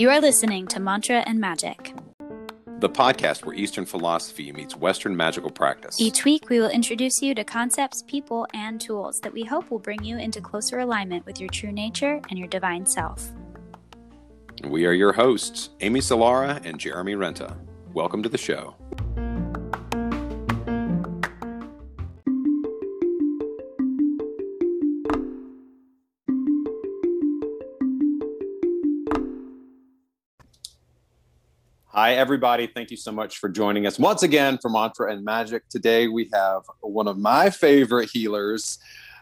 You are listening to Mantra and Magic, the podcast where Eastern philosophy meets Western magical practice. Each week, we will introduce you to concepts, people, and tools that we hope will bring you into closer alignment with your true nature and your divine self. We are your hosts, Amy Solara and Jeremy Renta. Welcome to the show. Hi, everybody. Thank you so much for joining us once again for Mantra and Magic. Today we have one of my favorite healers,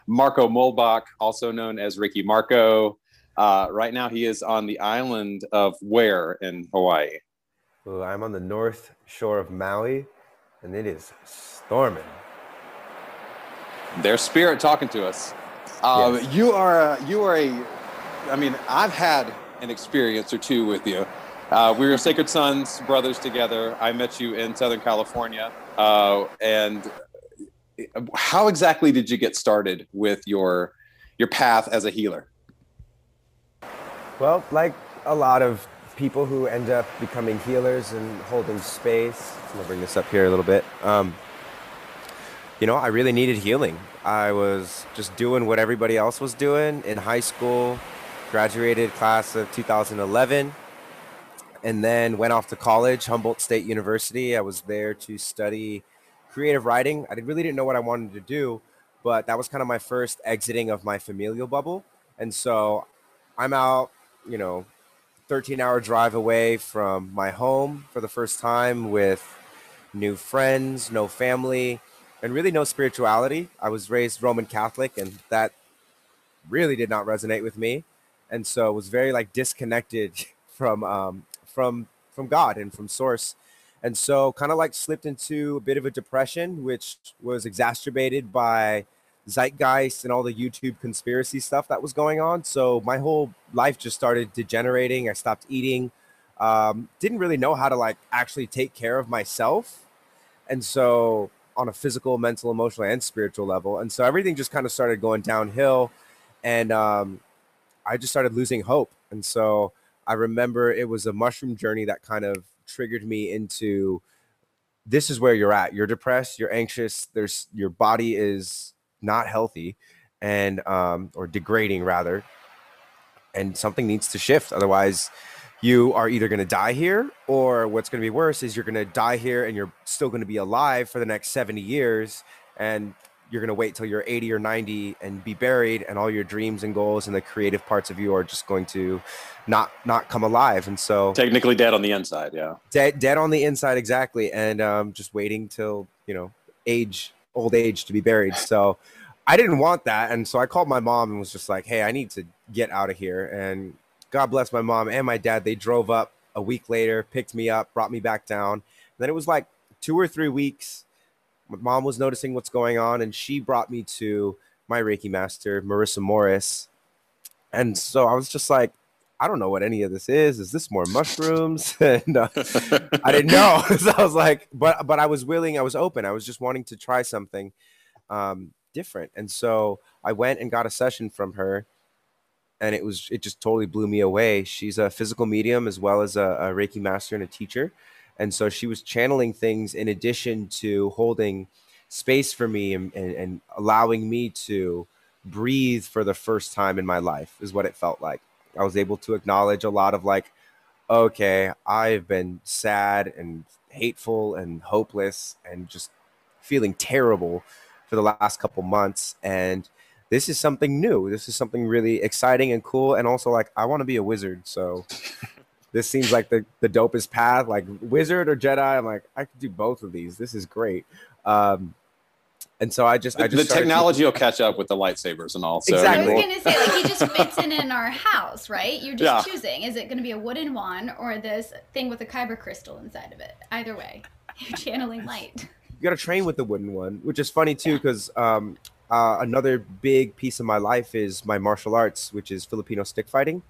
Marco Muhlbach, also known as Reiki Marco. Uh, right now, he is on the island of where in Hawaii? I'm on the north shore of Maui, and it is storming. Their spirit talking to us. Uh, yes. You are you are a. I mean, I've had an experience or two with you. Uh, we were Sacred Sons brothers together. I met you in Southern California. Uh, and how exactly did you get started with your your path as a healer? Well, like a lot of people who end up becoming healers and holding space, I'm gonna bring this up here a little bit. Um, you know, I really needed healing. I was just doing what everybody else was doing in high school, graduated class of 2011 and then went off to college, Humboldt State University. I was there to study creative writing. I really didn't know what I wanted to do, but that was kind of my first exiting of my familial bubble. And so I'm out, you know, 13 hour drive away from my home for the first time with new friends, no family, and really no spirituality. I was raised Roman Catholic, and that really did not resonate with me. And so was very like disconnected from um, from from God and from Source. And so kind of like slipped into a bit of a depression, which was exacerbated by zeitgeist and all the YouTube conspiracy stuff that was going on. So my whole life just started degenerating. I stopped eating. Um, didn't really know how to like actually take care of myself. And so on a physical, mental, emotional, and spiritual level. And so everything just kind of started going downhill. And um, I just started losing hope. And so I remember it was a mushroom journey that kind of triggered me into this is where you're at. You're depressed, you're anxious, there's your body is not healthy and um or degrading rather. And something needs to shift. Otherwise, you are either going to die here or what's going to be worse is you're going to die here and you're still going to be alive for the next 70 years and you're going to wait till you're 80 or 90 and be buried and all your dreams and goals and the creative parts of you are just going to not not come alive. And so technically dead on the inside yeah. Dead dead on the inside exactly. And um, just waiting till you know age old age to be buried. So i didn't want that. And so i called my mom and was just like hey i need to get out of here. And god bless my mom and my dad. They drove up a week later picked me up brought me back down. And then it was like two or three weeks mom was noticing what's going on, and she brought me to my Reiki master, Marissa Morris. And so I was just like, I don't know what any of this is. Is this more mushrooms? and uh, I didn't know. so I was like, but but I was willing. I was open. I was just wanting to try something um, different. And so I went and got a session from her, and it was it just totally blew me away. She's a physical medium as well as a, a Reiki master and a teacher. And so she was channeling things in addition to holding space for me and, and, and allowing me to breathe for the first time in my life, is what it felt like. I was able to acknowledge a lot of like, okay, I've been sad and hateful and hopeless and just feeling terrible for the last couple months. And this is something new. This is something really exciting and cool. And also, like, I want to be a wizard. So this seems like the, the dopest path, like wizard or Jedi. I'm like, I could do both of these. This is great. Um, and so I just, the, I just the technology to... will catch up with the lightsabers and all. So exactly. I was gonna say, like, he just fits in in our house, right? You're just yeah. choosing: is it going to be a wooden one or this thing with a kyber crystal inside of it? Either way, you're channeling light. You got to train with the wooden one, which is funny too, because yeah. um, uh, another big piece of my life is my martial arts, which is Filipino stick fighting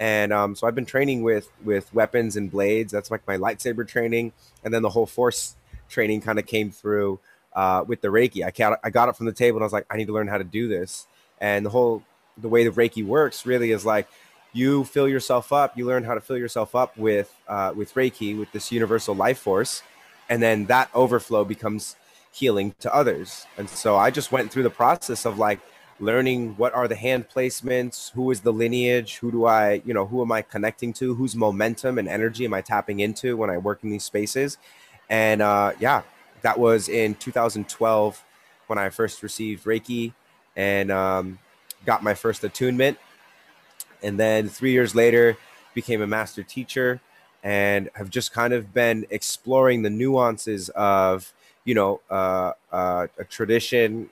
and um, so I've been training with with weapons and blades. That's like my lightsaber training, and then the whole force training kind of came through uh, with the Reiki. I got I got it from the table, and I was like, I need to learn how to do this. And the whole the way the Reiki works really is like you fill yourself up. You learn how to fill yourself up with uh, with Reiki, with this universal life force, and then that overflow becomes healing to others. And so I just went through the process of like learning what are the hand placements, who is the lineage, who do I, you know, who am I connecting to, whose momentum and energy am I tapping into when I work in these spaces. And uh, yeah, that was in 2012 when I first received Reiki and um, got my first attunement. And then three years later, became a master teacher and have just kind of been exploring the nuances of you know uh, uh, a tradition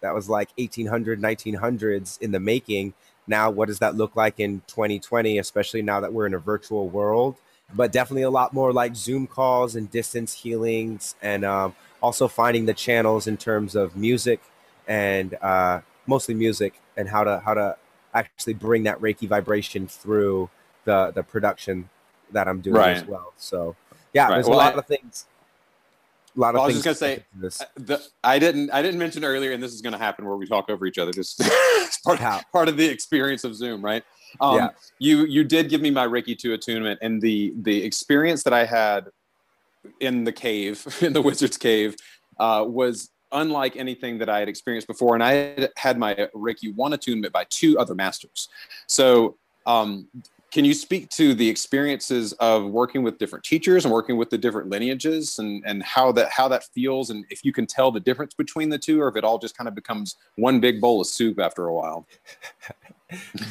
that was like 1800 1900s in the making now what does that look like in 2020 especially now that we're in a virtual world but definitely a lot more like zoom calls and distance healings and um, also finding the channels in terms of music and uh, mostly music and how to how to actually bring that reiki vibration through the the production that i'm doing right. as well so yeah right. there's well, a lot I, of things a lot of well, I was just gonna say the, I didn't I didn't mention earlier, and this is gonna happen where we talk over each other. Just part, part of the experience of Zoom, right? Um, yeah. You you did give me my Reiki two attunement, and the the experience that I had in the cave, in the wizard's cave, uh, was unlike anything that I had experienced before. And I had, had my Reiki one attunement by two other masters. So um, can you speak to the experiences of working with different teachers and working with the different lineages and, and how that how that feels? And if you can tell the difference between the two or if it all just kind of becomes one big bowl of soup after a while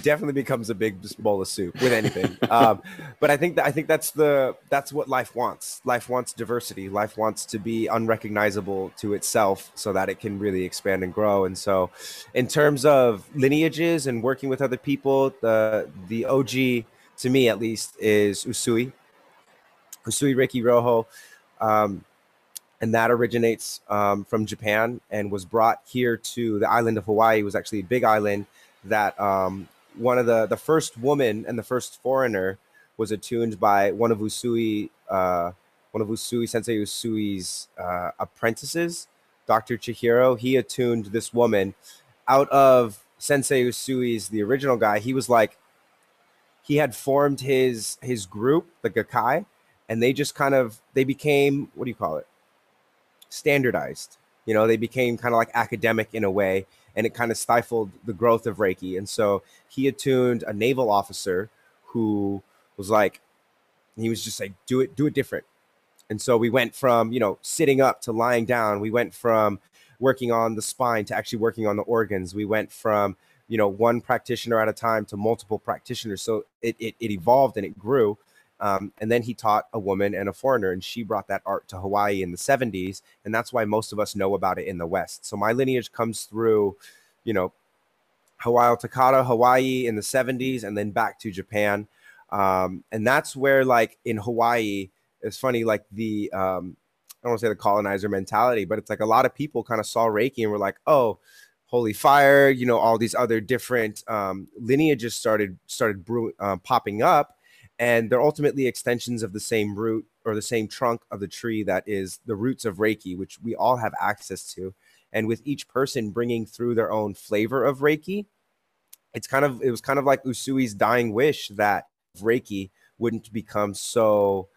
definitely becomes a big bowl of soup with anything. um, but I think that I think that's the that's what life wants. Life wants diversity. Life wants to be unrecognizable to itself so that it can really expand and grow. And so, in terms of lineages and working with other people, the the OG to me at least is Usui. Usui Reiki Ryoho. Um, and that originates um, from Japan and was brought here to the island of Hawaii. It was actually a big island that um, one of the the first woman and the first foreigner was attuned by one of Usui, uh, one of Usui Sensei Usui's uh, apprentices, Dr. Chujiro. He attuned this woman out of Sensei Usui's the original guy. He was like, he had formed his his group, the Gakkai, and they just kind of they became what do you call it? Standardized. You know, they became kind of like academic in a way and it kind of stifled the growth of Reiki. And so he attuned a naval officer who was like, he was just like, do it, do it different. And so we went from, you know, sitting up to lying down. We went from working on the spine to actually working on the organs. We went from, you know, one practitioner at a time to multiple practitioners. So it, it, it evolved and it grew. Um, and then he taught a woman and a foreigner, and she brought that art to Hawaii in the 70s. And that's why most of us know about it in the West. So my lineage comes through, you know, Hawayo Takata, Hawaii in the 70s, and then back to Japan. Um, and that's where, like, in Hawaii, it's funny, like, the, um, I don't want to say the colonizer mentality, but it's like a lot of people kind of saw Reiki and were like, oh, holy fire, you know, all these other different um, lineages started started brew, uh, popping up and they're ultimately extensions of the same root or the same trunk of the tree that is the roots of Reiki, which we all have access to. And with each person bringing through their own flavor of Reiki, it's kind of it was kind of like Usui's dying wish that Reiki wouldn't become so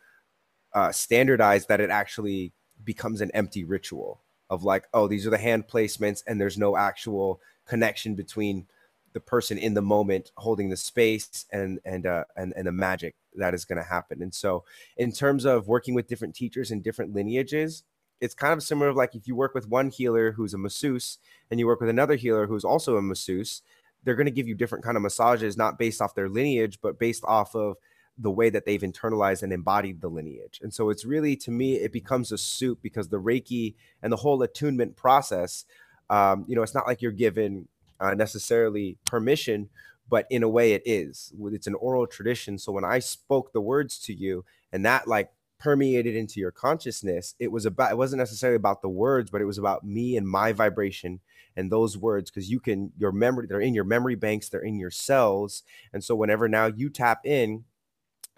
uh, standardized that it actually becomes an empty ritual of like, oh, these are the hand placements, and there's no actual connection between the person in the moment holding the space and and uh, and and the magic that is going to happen. And so, in terms of working with different teachers and different lineages, it's kind of similar. Of like if you work with one healer who's a masseuse, and you work with another healer who's also a masseuse, they're going to give you different kind of massages, not based off their lineage, but based off of the way that they've internalized and embodied the lineage. And so it's really, to me, it becomes a soup because the Reiki and the whole attunement process, um, you know, it's not like you're given uh, necessarily permission, but in a way it is. It's an oral tradition. So when I spoke the words to you and that like permeated into your consciousness, it was about, it wasn't necessarily about the words, but it was about me and my vibration and those words because you can your memory they're in your memory banks they're in your cells and so whenever now you tap in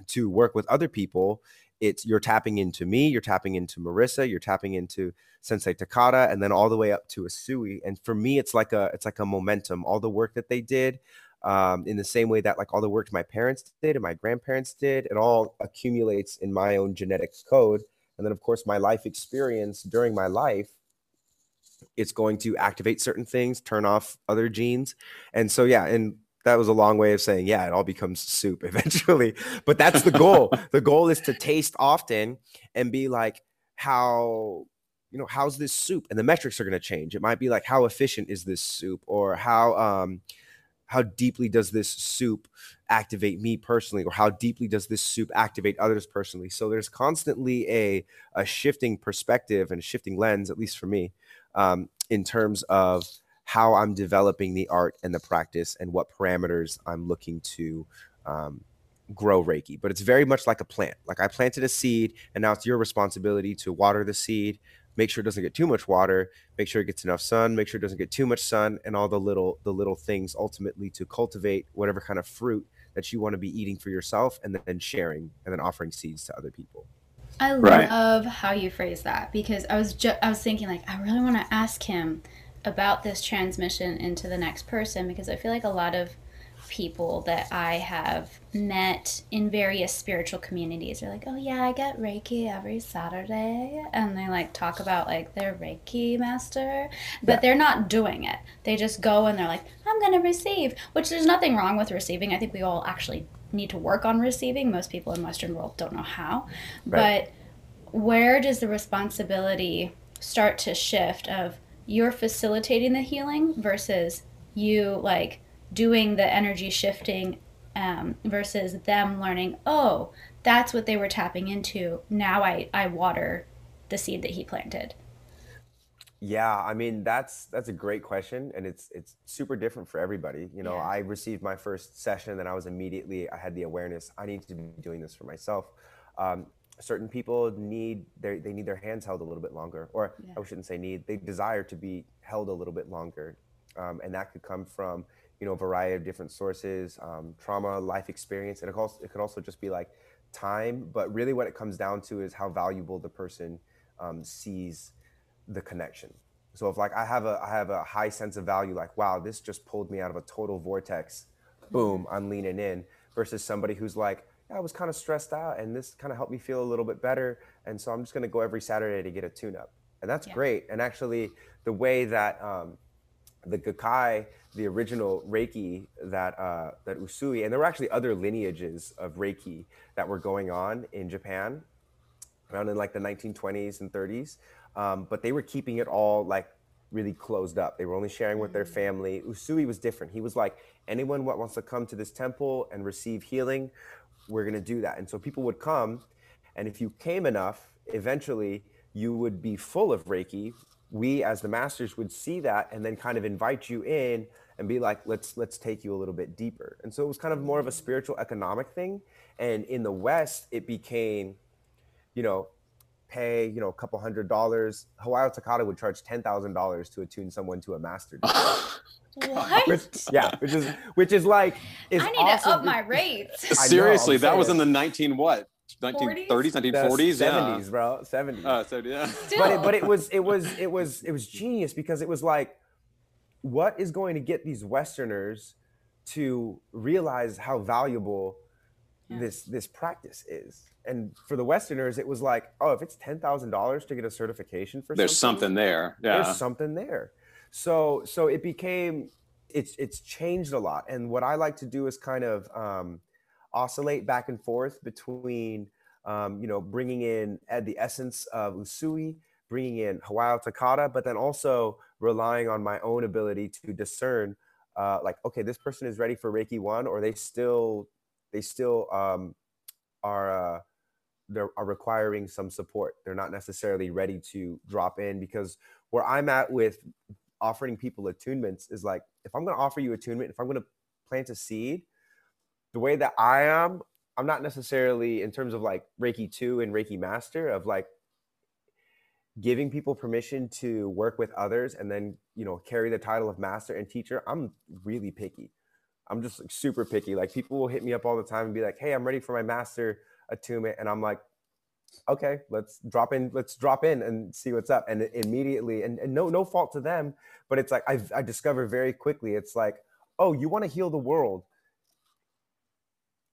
to work with other people it's you're tapping into me, you're tapping into Marissa, you're tapping into Sensei Takata, and then all the way up to Usui. And for me, it's like a it's like a momentum. All the work that they did, um, in the same way that like all the work my parents did and my grandparents did, it all accumulates in my own genetic code. And then, of course, my life experience during my life, it's going to activate certain things, turn off other genes. And so, yeah, and that was a long way of saying, yeah, it all becomes soup eventually. But that's the goal. the goal is to taste often and be like, how you know how's this soup? And the metrics are going to change. It might be like how efficient is this soup? Or how um how deeply does this soup activate me personally? Or how deeply does this soup activate others personally? So there's constantly a a shifting perspective and a shifting lens at least for me um, in terms of how i'm developing the art and the practice and what parameters i'm looking to um, grow reiki. But it's very much like a plant. Like i planted a seed and now it's your responsibility to water the seed make sure it doesn't get too much water make sure it gets enough sun make sure it doesn't get too much sun and all the little the little things ultimately to cultivate whatever kind of fruit that you want to be eating for yourself and then sharing and then offering seeds to other people. I right. love how you phrase that because i was just i was thinking like i really want to ask him about this transmission into the next person because i feel like a lot of people that I have met in various spiritual communities are like, oh yeah, I get Reiki every Saturday. And they like talk about like their Reiki master, but yeah. they're not doing it. They just go and they're like, I'm going to receive, which there's nothing wrong with receiving. I think we all actually need to work on receiving. Most people in Western world don't know how. Right. But where does the responsibility start to shift of you're facilitating the healing versus you like doing the energy shifting um, versus them learning, oh, that's what they were tapping into. Now I, I water the seed that he planted. Yeah, I mean that's that's a great question, and it's it's super different for everybody. You know, yeah. I received my first session, and I was immediately I had the awareness I need to be doing this for myself. Um, certain people need their they need their hands held a little bit longer, or yeah. I shouldn't say need they desire to be held a little bit longer, um, and that could come from you know, a variety of different sources, um, trauma, life experience, and it, also, it could also just be like time. But really, what it comes down to is how valuable the person um, sees the connection. So if like I have a I have a high sense of value, like wow, this just pulled me out of a total vortex. Boom, I'm leaning in. Versus somebody who's like, I was kind of stressed out, and this kind of helped me feel a little bit better, and so I'm just gonna go every Saturday to get a tune up, and that's yeah. great. And actually, the way that um, the Gakkai, the original Reiki that uh, that Usui, and there were actually other lineages of Reiki that were going on in Japan around in like the 1920s and 30s, um, but they were keeping it all like really closed up. They were only sharing with their mm. family. Usui was different. He was like, anyone what wants to come to this temple and receive healing, we're gonna do that. And so people would come, and if you came enough, eventually you would be full of Reiki. We as the masters would see that and then kind of invite you in and be like let's let's take you a little bit deeper. And so it was kind of more of a spiritual economic thing. And in the west it became you know pay you know a couple hundred dollars. Hawayo takata would charge $10000 to attune someone to a master what which, yeah which is which is like is i need awesome. to up my rates seriously know, that was in the 19 what 1930s, 1940s, yeah. 70s, bro, 70s. Uh, so yeah. But it, but it was it was it was it was genius because it was like, what is going to get these Westerners to realize how valuable yeah. this this practice is? And for the Westerners, it was like, oh, if it's ten thousand dollars to get a certification for something. there's something, something there. Yeah, there's something there. So so it became it's it's changed a lot. And what I like to do is kind of um, oscillate back and forth between, um, you know, bringing in at the essence of Usui, bringing in Hawayo Takata, but then also relying on my own ability to discern, uh, like, okay, this person is ready for Reiki one, or they still, they still um, are, uh, they are requiring some support. They're not necessarily ready to drop in because where I'm at with offering people attunements is like, if I'm going to offer you attunement, if I'm going to plant a seed, the way that I am, I'm not necessarily in terms of like Reiki 2 and Reiki Master of like giving people permission to work with others and then, you know, carry the title of master and teacher. I'm really picky. I'm just like super picky. Like people will hit me up all the time and be like, "Hey, I'm ready for my master attunement." And I'm like, "Okay, let's drop in. Let's drop in and see what's up." And immediately, and, and no no fault to them, but it's like I I discovered very quickly. It's like oh, you want to heal the world.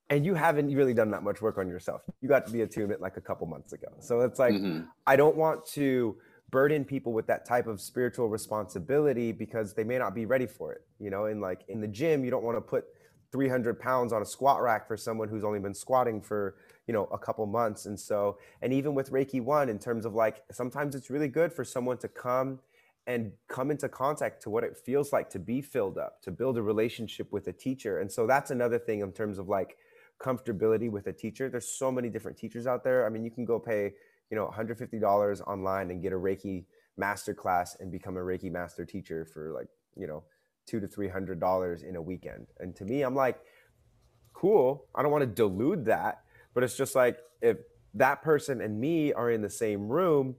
And you haven't really done that much work on yourself. You got to be attunement like a couple months ago. So it's like, mm-hmm. I don't want to burden people with that type of spiritual responsibility because they may not be ready for it. You know, in like in the gym, you don't want to put 300 pounds on a squat rack for someone who's only been squatting for you know a couple months. And so and even with reiki 1 in terms of like sometimes it's really good for someone to come and come into contact to what it feels like to be filled up to build a relationship with a teacher. And so that's another thing in terms of like comfortability with a teacher. There's so many different teachers out there. I mean you can go pay you know $150 online and get a reiki master class and become a reiki master teacher for like you know two to three hundred dollars in a weekend. And to me i'm like cool. I don't want to dilute that but it's just like if that person and me are in the same room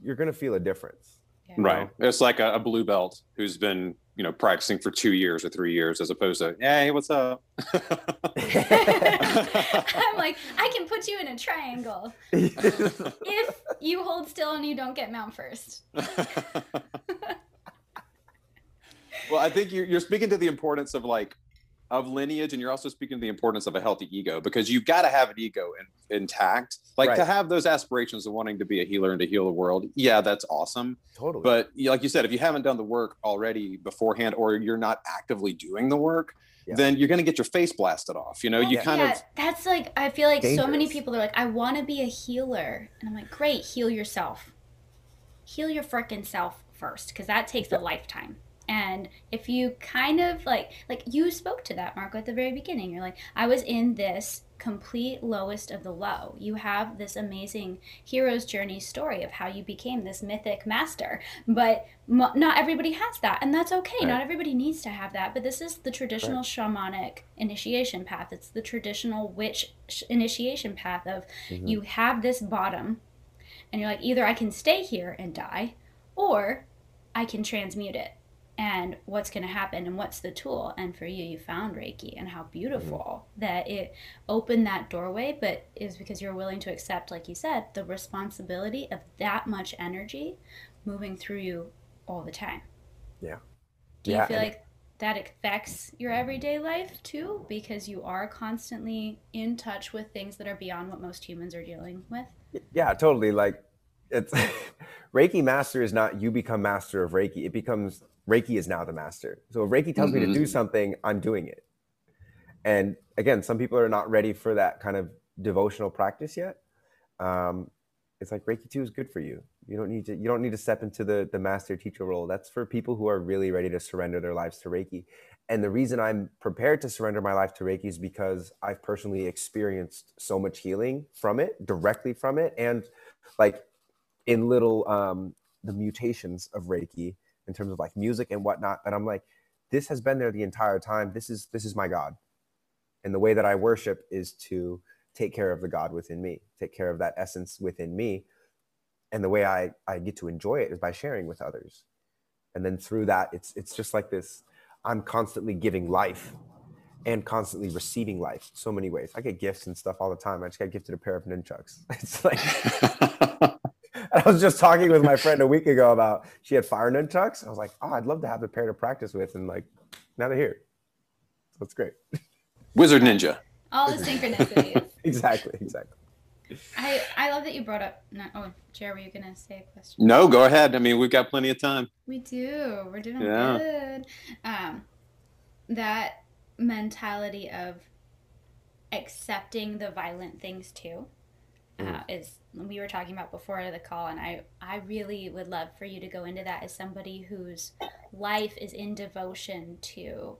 you're going to feel a difference yeah. Right. It's like a, a, blue belt who's been, you know, practicing for two years or three years as opposed to, hey, what's up? I'm like, I can put you in a triangle if you hold still and you don't get mount first. well, I think you're, you're speaking to the importance of like of lineage and you're also speaking to the importance of a healthy ego because you've got to have an ego in, intact like right. to have those aspirations of wanting to be a healer and to heal the world yeah that's awesome totally but like you said if you haven't done the work already beforehand or you're not actively doing the work yeah. then you're going to get your face blasted off you know well, you kind yeah, of that's like i feel like dangerous. so many people are like i want to be a healer and i'm like great heal yourself heal your freaking self first because that takes yeah. a lifetime and if you kind of like like you spoke to that marco at the very beginning you're like i was in this complete lowest of the low you have this amazing hero's journey story of how you became this mythic master but m- not everybody has that and that's okay right. not everybody needs to have that but this is the traditional right. shamanic initiation path it's the traditional witch sh- initiation path of mm-hmm. you have this bottom and you're like either i can stay here and die or i can transmute it and what's going to happen and what's the tool. And for you you found reiki and how beautiful mm-hmm. that it opened that doorway but is because you're willing to accept like you said the responsibility of that much energy moving through you all the time. Yeah. Do you feel like that affects your everyday life too? Because you are constantly in touch with things that are beyond what most humans are dealing with? Yeah totally. Like it's reiki master is not you become master of reiki. It becomes Reiki is now the master. So if Reiki tells mm-hmm. me to do mm-hmm. something, I'm doing it. And again, some people are not ready for that kind of devotional practice yet. Um, it's like Reiki 2 is good for you. You don't need to you don't need to step into the the master teacher role. That's for people who are really ready to surrender their lives to Reiki. And the reason I'm prepared to surrender my life to Reiki is because I've personally experienced so much healing from it, directly from it, and like in little um, the mutations of Reiki in terms of like music and whatnot that i'm like this has been there the entire time. This is this is my god. And the way that i worship is to take care of the god within me take care of that essence within me. And the way i i get to enjoy it is by sharing with others. And then through that it's it's just like this i'm constantly giving life and constantly receiving life so many ways. I get gifts and stuff all the time. I just got gifted a pair of nunchucks. It's like I was just talking with my friend a week ago about she had fire nunchucks. I was like, oh, I'd love to have a pair to practice with, and like now they're here. So it's great. Wizard Ninja. All the synchronicities. exactly, exactly. I I love that you brought up. No, oh, Jared, were you gonna say a question? No, go ahead. I mean, we've got plenty of time. We do. We're doing yeah. good. Um, that mentality of accepting the violent things too uh, mm. is we were talking about before the call and I I really would love for you to go into that as somebody whose life is in devotion to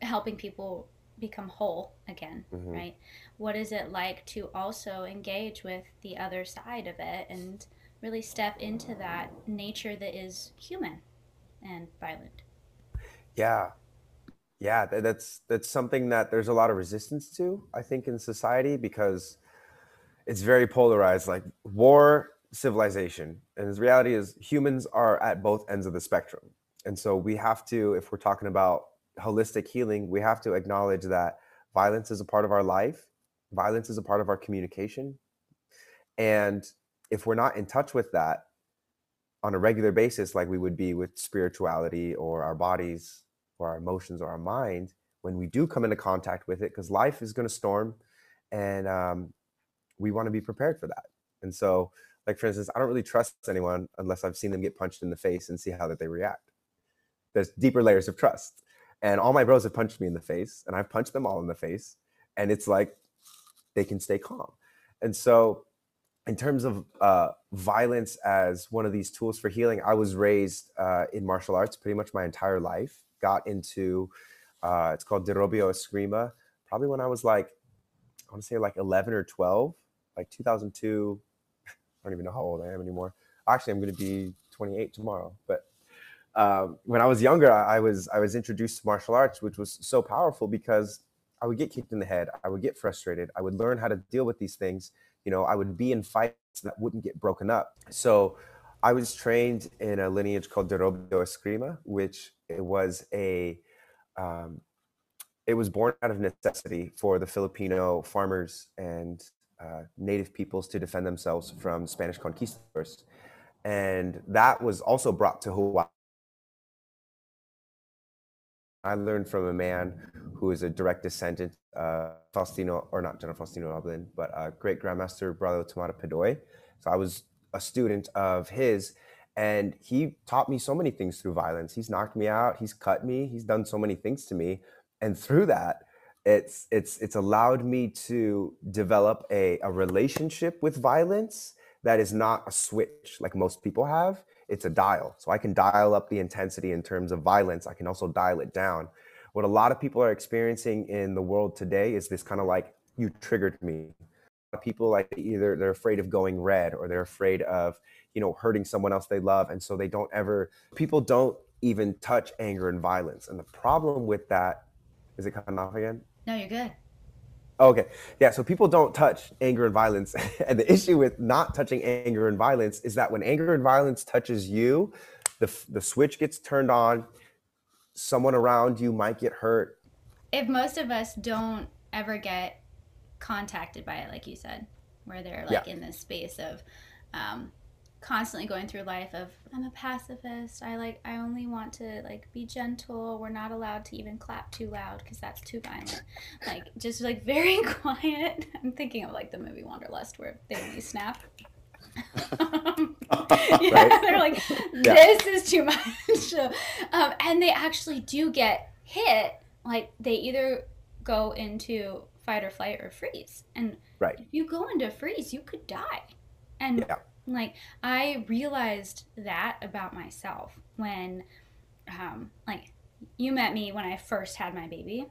helping people become whole again, mm-hmm. right? What is it like to also engage with the other side of it and really step into that nature that is human and violent? Yeah. Yeah, that's that's something that there's a lot of resistance to, I think in society because it's very polarized like war civilization and the reality is humans are at both ends of the spectrum. And so we have to if we're talking about holistic healing we have to acknowledge that violence is a part of our life violence is a part of our communication and if we're not in touch with that on a regular basis like we would be with spirituality or our bodies or our emotions or our mind when we do come into contact with it because life is going to storm and um, we want to be prepared for that. And so like for instance i don't really trust anyone unless i've seen them get punched in the face and see how that they react. There's deeper layers of trust. And all my bros have punched me in the face and i've punched them all in the face and it's like they can stay calm. And so in terms of uh, violence as one of these tools for healing, I was raised uh, in martial arts pretty much my entire life. Got into uh, it's called Derobio Eskrima, probably when I was like I want to say like 11 or 12, like 2002. I don't even know how old I am anymore. Actually, I'm going to be 28 tomorrow. But um, when I was younger, I was I was introduced to martial arts, which was so powerful because I would get kicked in the head, I would get frustrated, I would learn how to deal with these things you know, I would be in fights that wouldn't get broken up. So I was trained in a lineage called Derobio Eskrima, which was a um, it was born out of necessity for the Filipino farmers and native peoples to defend themselves from Spanish conquistadors. And that was also brought to Hawaii I learned from a man who is a direct descendant of Faustino, or not General Faustino Roblin, but uh, great Grandmaster Brother Tamara Pedoy. So I was a student of his, and he taught me so many things through violence. He's knocked me out, he's cut me, he's done so many things to me, and through that, it's it's it's allowed me to develop a, a relationship with violence that is not a switch like most people have it's a dial. So I can dial up the intensity in terms of violence. I can also dial it down. What a lot of people are experiencing in the world today is this kind of like, you triggered me. People like either they're afraid of going red or they're afraid of, you know, hurting someone else they love. And so they don't ever, people don't even touch anger and violence. And the problem with that, is it cutting off again? No, you're good. Okay. Yeah. So people don't touch anger and violence. and the issue with not touching anger and violence is that when anger and violence touches you, the, the switch gets turned on. Someone around you might get hurt. If most of us don't ever get contacted by it, like you said, where they're like yeah. in this space of um, constantly going through life of I'm a pacifist. I like I only want to like be gentle. We're not allowed to even clap too loud because that's too violent. Like just like very quiet. I'm thinking of like the movie Wanderlust where they only snap. yeah, right? they're like, this yeah. is too much. um, and they actually do get hit. Like they either go into fight or flight or freeze. And right. if you go into freeze, you could die. And yeah like I realized that about myself when um like you met me when I first had my baby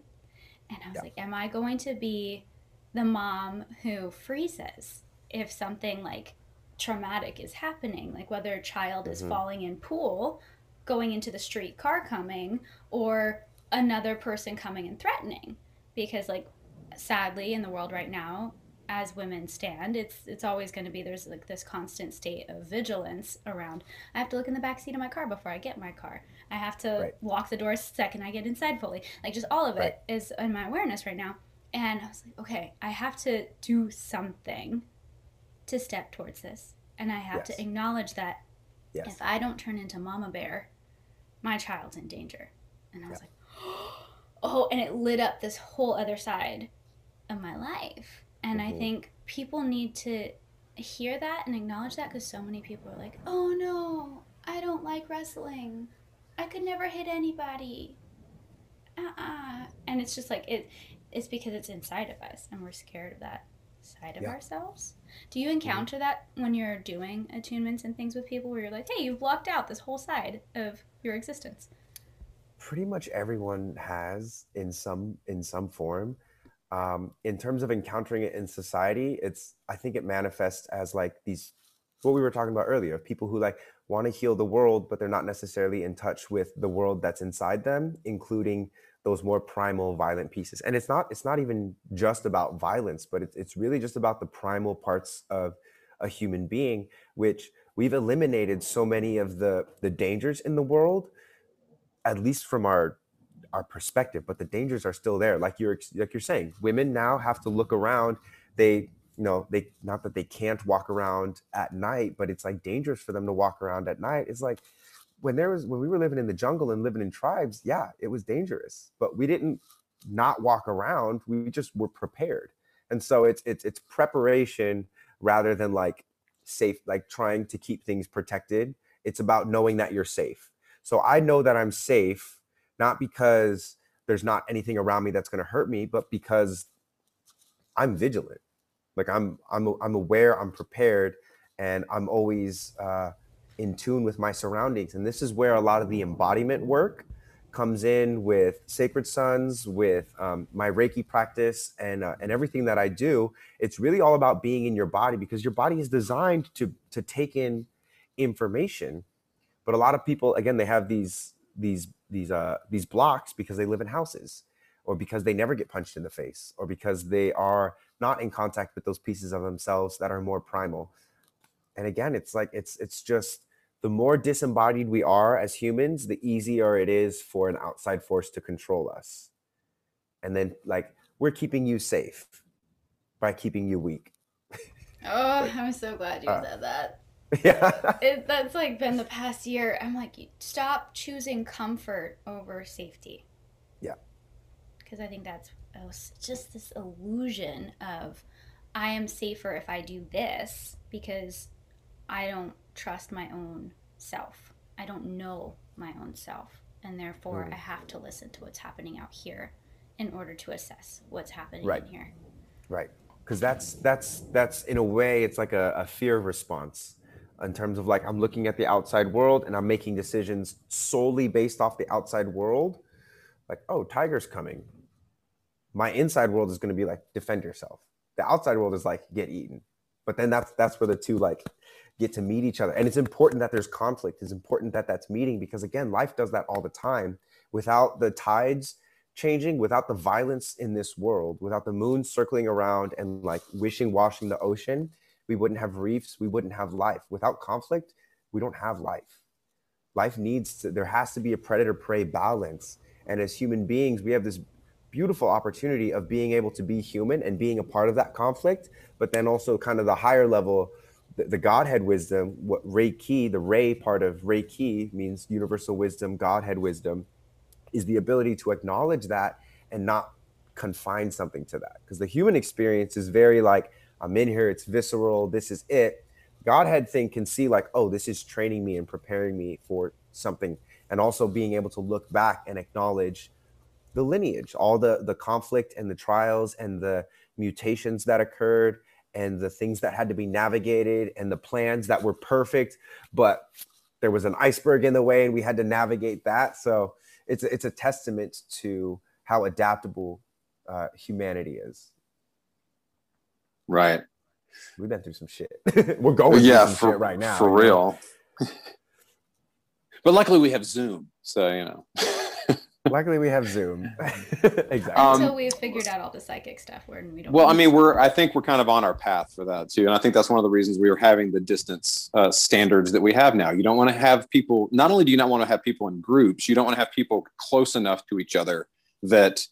and I was yeah. like am I going to be the mom who freezes if something like traumatic is happening like whether a child mm-hmm. is falling in pool going into the street car coming or another person coming and threatening because like sadly in the world right now as women stand it's it's always going to be there's like this constant state of vigilance around i have to look in the back seat of my car before i get my car i have to right. lock the door second i get inside fully like just all of right. it is in my awareness right now and i was like okay i have to do something to step towards this and i have yes. to acknowledge that yes. if i don't turn into mama bear my child's in danger and i was yeah. like oh and it lit up this whole other side of my life and mm-hmm. I think people need to hear that and acknowledge that because so many people are like, oh no, I don't like wrestling. I could never hit anybody. Uh-uh. And it's just like it it's because it's inside of us and we're scared of that side of yeah. ourselves. Do you mm-hmm. encounter mm-hmm. that when you're doing attunements and things with people where you're like, hey, you've blocked out this whole side of your existence? Pretty much everyone has in some in some form um, in terms of encountering it in society it's i think it manifests as like these what we were talking about earlier of people who like want to heal the world but they're not necessarily in touch with the world that's inside them including those more primal violent pieces. And it's not it's not even just about violence but it's, it's really just about the primal parts of a human being which we've eliminated so many of the the dangers in the world at least from our our perspective, but the dangers are still there. Like you're like you're saying, women now have to look around. They you know they not that they can't walk around at night, but it's like dangerous for them to walk around at night. It's like when there was when we were living in the jungle and living in tribes, yeah, it was dangerous, but we didn't not walk around. We just were prepared, and so it's it's it's preparation rather than like safe, like trying to keep things protected. It's about knowing that you're safe. So I know that I'm safe, not because there's not anything around me that's going to hurt me, but because I'm vigilant. Like I'm I'm I'm aware, I'm prepared, and I'm always uh, in tune with my surroundings. And this is where a lot of the embodiment work comes in with Sacred Sons, with um, my Reiki practice, and uh, and everything that I do. It's really all about being in your body because your body is designed to to take in information. But a lot of people, again, they have these these these uh these blocks because they live in houses, or because they never get punched in the face, or because they are not in contact with those pieces of themselves that are more primal. And again, it's like it's it's just the more disembodied we are as humans, the easier it is for an outside force to control us. And then, like, we're keeping you safe by keeping you weak. Oh, I'm so glad you uh, said that. Yeah. It, that's like been the past year. I'm like, stop choosing comfort over safety. Yeah. Because I think that's oh, just this illusion of I am safer if I do this because I don't trust my own self. I don't know my own self. And therefore, mm. I have to listen to what's happening out here in order to assess what's happening right. in here. Right. Because that's, that's, that's in a way, it's like a, a fear response in terms of like, I'm looking at the outside world and I'm making decisions solely based off the outside world. Like, oh, tiger's coming. My inside world is going to be like, defend yourself. The outside world is like, get eaten. But then that's, that's where the two like get to meet each other. And it's important that there's conflict. It's important that that's meeting because, again, life does that all the time. Without the tides changing, without the violence in this world, without the moon circling around and like wishing washing the ocean, we wouldn't have reefs. We wouldn't have life. Without conflict, we don't have life. Life needs to, there has to be a predator prey balance. And as human beings, we have this beautiful opportunity of being able to be human and being a part of that conflict, but then also kind of the higher level the, the Godhead wisdom, what Reiki, the Rei part of Reiki means universal wisdom, Godhead wisdom, is the ability to acknowledge that and not confine something to that. Because the human experience is very like, I'm in here, it's visceral, this is it. Godhead thing can see like, oh, this is training me and preparing me for something. And also being able to look back and acknowledge the lineage, all the the conflict and the trials and the mutations that occurred and the things that had to be navigated and the plans that were perfect, but there was an iceberg in the way and we had to navigate that. So it's it's a testament to how adaptable uh, humanity is. Right. We've been through some shit. We're going yeah, through some for, shit right now. For real. but luckily we have Zoom, so you know. Luckily, we have Zoom. exactly. Um, Until we've figured out all the psychic stuff, where we don't. Well, I mean, we're. I think we're kind of on our path for that too, and I think that's one of the reasons we are having the distance uh, standards that we have now. You don't want to have people. Not only do you not want to have people in groups, you don't want to have people close enough to each other that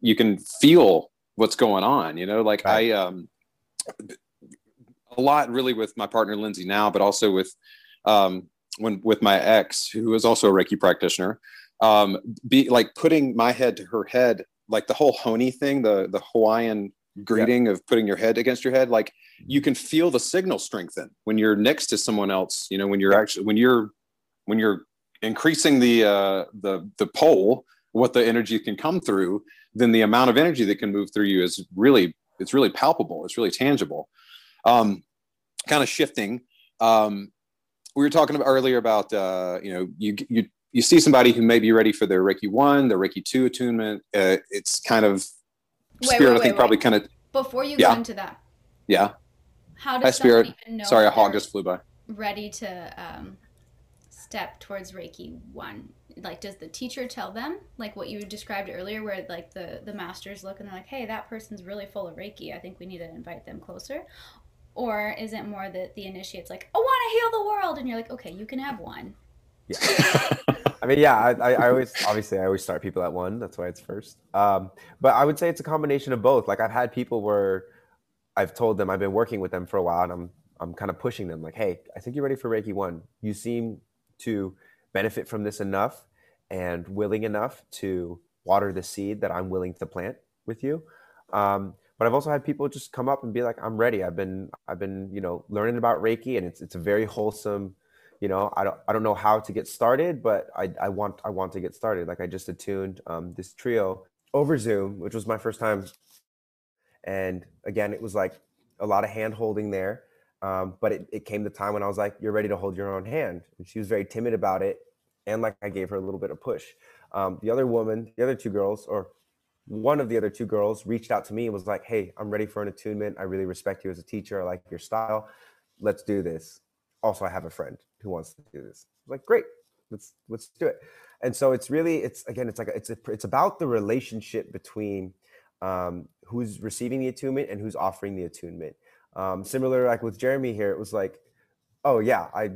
you can feel what's going on. You know, like right. I um, a lot really with my partner Lindsay now, but also with um, when with my ex, who is also a Reiki practitioner um, be like putting my head to her head, like the whole Honi thing, the the Hawaiian greeting yeah. of putting your head against your head, like you can feel the signal strengthen when you're next to someone else. You know, when you're actually when you're when you're increasing the uh, the the pole, what the energy can come through, then the amount of energy that can move through you is really it's really palpable. It's really tangible. Um, kind of shifting. Um, we were talking about earlier about uh, you know you you you see somebody who may be ready for their Reiki one, their Reiki two attunement. Uh, it's kind of wait, spirit. Wait, I think probably kind of before you yeah. go into that. Yeah. How does Hi, spirit. Sorry, a hog just flew by. Ready to um, step towards Reiki one. Like, does the teacher tell them like what you described earlier, where like the the masters look and they're like, "Hey, that person's really full of Reiki. I think we need to invite them closer." Or is it more that the initiate's like, "I want to heal the world," and you're like, "Okay, you can have one." Yeah. I mean, yeah, I, I, always, obviously, I always start people at one. That's why it's first. Um, but I would say it's a combination of both. Like I've had people where I've told them I've been working with them for a while, and I'm, I'm kind of pushing them, like, hey, I think you're ready for Reiki one. You seem to benefit from this enough and willing enough to water the seed that I'm willing to plant with you. Um, but I've also had people just come up and be like, "I'm ready. I've been I've been you know learning about Reiki, and it's it's a very wholesome. You know, I don't I don't know how to get started, but I I want I want to get started. Like I just attuned um, this trio over Zoom, which was my first time, and again, it was like a lot of hand holding there. Um, but it, it came the time when I was like, "You're ready to hold your own hand," and she was very timid about it, and like I gave her a little bit of push. Um, the other woman, the other two girls, or one of the other two girls reached out to me and was like, Hey, I'm ready for an attunement. I really respect you as a teacher. I like your style. Let's do this. Also, I have a friend who wants to do this. Like, great, let's let's do it. And so it's really it's again it's like a, it's a, it's about the relationship between um, who's receiving the attunement and who's offering the attunement. Um, similar like with Jeremy here, it was like, oh yeah, I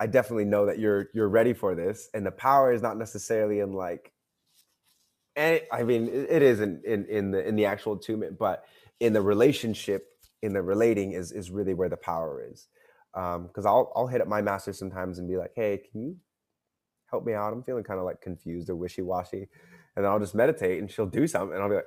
I definitely know that you're you're ready for this, and the power is not necessarily in like and it, I mean, it is in, in in the in the actual attunement, but in the relationship, in the relating, is is really where the power is. Because um, I'll I'll hit up my master sometimes and be like, "Hey, can you help me out? I'm feeling kind of like confused or wishy washy," and then I'll just meditate, and she'll do something, and I'll be like,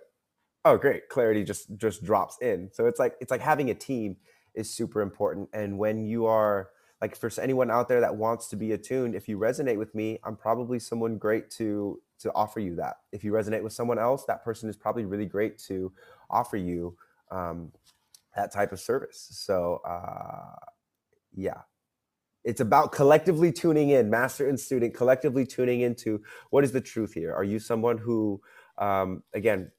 "Oh, great! Clarity just just drops in." So it's like it's like having a team is super important, and when you are like for anyone out there that wants to be attuned, if you resonate with me, I'm probably someone great to to offer you that. If you resonate with someone else, that person is probably really great to offer you um, that type of service. So, uh, yeah, it's about collectively tuning in, master and student, collectively tuning into what is the truth here. Are you someone who, um, again,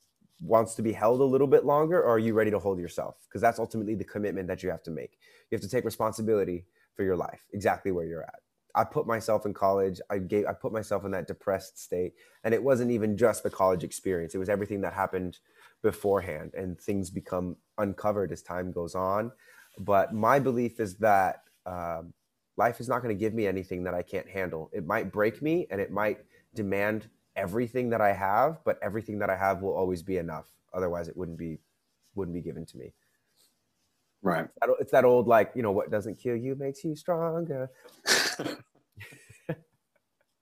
wants to be held a little bit longer, or are you ready to hold yourself? Because that's ultimately the commitment that you have to make. You have to take responsibility for your life, exactly where you're at. I put myself in college. I gave I put myself in that depressed state, and it wasn't even just the college experience. It was everything that happened beforehand, and things become uncovered as time goes on. But my belief is that um, life is not going to give me anything that I can't handle. It might break me, and it might demand everything that I have, but everything that I have will always be enough. Otherwise, it wouldn't be wouldn't be given to me. Right. It's that, it's that old like you know what doesn't kill you makes you stronger.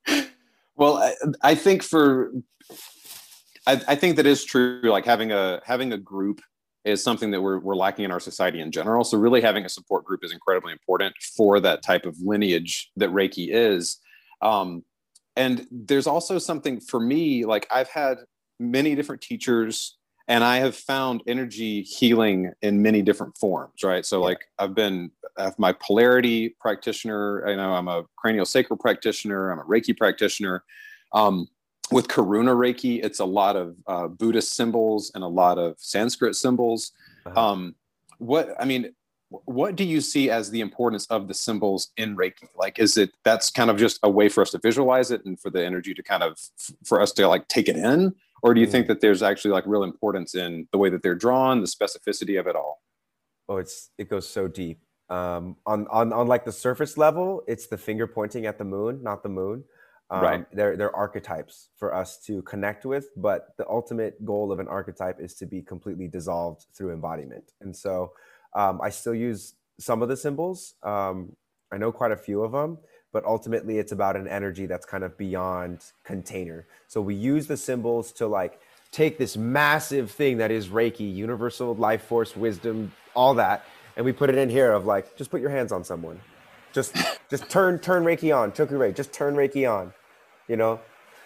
well, I, I, think for I, I think that is true. Like having a having a group is something that we're, we're lacking in our society in general. So really having a support group is incredibly important for that type of lineage that Reiki is. Um, and there's also something for me, like I've had many different teachers and I have found energy healing in many different forms, right? So, like, I've been I have my polarity practitioner. You know, I'm a cranial sacral practitioner. I'm a Reiki practitioner. Um, with Karuna Reiki, it's a lot of uh, Buddhist symbols and a lot of Sanskrit symbols. Uh-huh. Um, what I mean, what do you see as the importance of the symbols in Reiki? Like, is it that's kind of just a way for us to visualize it and for the energy to kind of for us to like take it in, or do you think mm. that there's actually like real importance in the way that they're drawn the specificity of it all? Oh it's it goes so deep. Um, on on on like the surface level it's the finger pointing at the moon not the moon. Um, right. they're they're archetypes for us to connect with but the ultimate goal of an archetype is to be completely dissolved through embodiment. And so um, i still use some of the symbols um, i know quite a few of them but ultimately it's about an energy that's kind of beyond container. So we use the symbols to like take this massive thing that is Reiki, universal life force, wisdom, all that, and we put it in here of like, just put your hands on someone. Just just turn turn Reiki on, Choku just turn Reiki on. You know?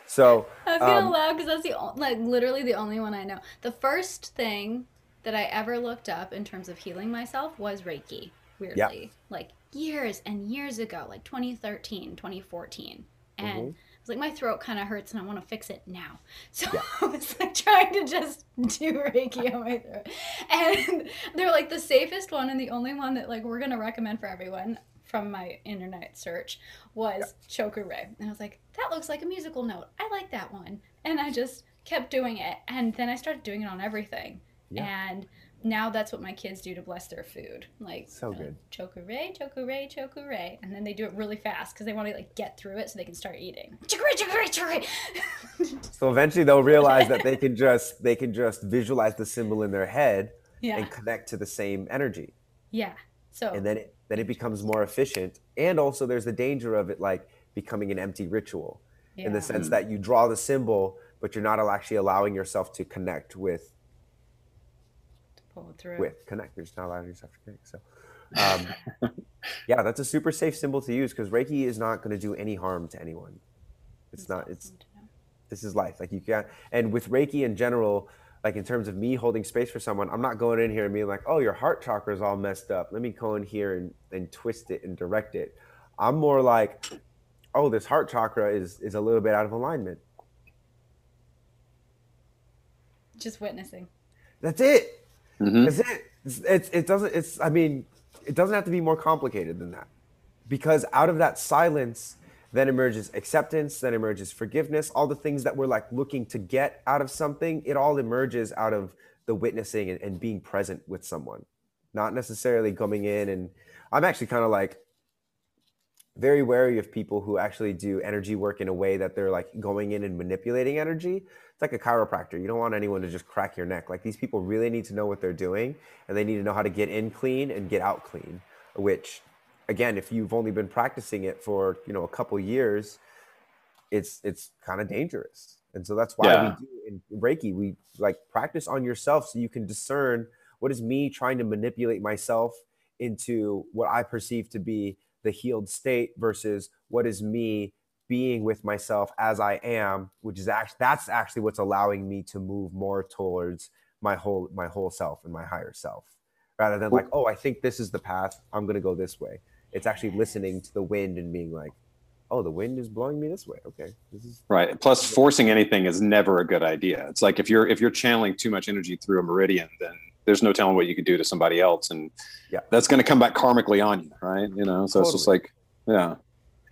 So I gonna um, laugh because that's the like literally the only one I know. The first thing that I ever looked up in terms of healing myself was Reiki. Weirdly, yeah. like years and years ago, like 2013, 2014. And mm-hmm. I was like, my throat kind of hurts and I want to fix it now. So yeah. I was like trying to just do Reiki on my throat. And they're like the safest one and the only one that like we're going to recommend for everyone from my internet search was yeah. Choku-rei. And I was like, that looks like a musical note. I like that one. And I just kept doing it. And then I started doing it on everything. Yeah. And now that's what my kids do to bless their food. Like so good. Choku-rei, choku-rei, choku-rei, and then they do it really fast because they want to like get through it so they can start eating. Choku-rei, choku-rei, choku-rei. so eventually they'll realize that they can just they can just visualize the symbol in their head yeah. and connect to the same energy. Yeah. So and then it then it becomes more efficient. And also there's the danger of it like becoming an empty ritual in the Yeah. sense that you draw the symbol, but you're not actually allowing yourself to connect with pull it through. with connectors, You're just not allowing yourself to connect. So, um, yeah, that's a super safe symbol to use because Reiki is not going to do any harm to anyone. It's That's not. It's awesome this is life. Like you can't. And with Reiki in general, like in terms of me holding space for someone, I'm not going in here and being like, "Oh, your heart chakra is all messed up. Let me go in here and, and twist it and direct it." I'm more like, "Oh, this heart chakra is is a little bit out of alignment." Just witnessing. That's it. Mhm. That's it. It's, it's it doesn't. It's I mean, it doesn't have to be more complicated than that, because out of that silence, then emerges acceptance, then emerges forgiveness. All the things that we're like looking to get out of something, it all emerges out of the witnessing and, and being present with someone, not necessarily coming in. And I'm actually kind of like very wary of people who actually do energy work in a way that they're like going in and manipulating energy. It's like a chiropractor. You don't want anyone to just crack your neck. Like these people really need to know what they're doing and they need to know how to get in clean and get out clean, which again, if you've only been practicing it for, you know, a couple years, it's it's kind of dangerous. And so that's why Yeah. we do in Reiki, we like practice on yourself so you can discern what is me trying to manipulate myself into what I perceive to be the healed state versus what is me being with myself as I am, which is actually that's actually what's allowing me to move more towards my whole my whole self and my higher self, rather than like, oh, I think this is the path. I'm gonna go this way. It's actually listening to the wind and being like, oh, the wind is blowing me this way. Okay, this is Right. Plus, forcing anything is never a good idea. It's like if you're if you're channeling too much energy through a meridian, then there's no telling what you could do to somebody else, and Yeah. that's going to come back karmically on you, right? You know, so it's just like, yeah,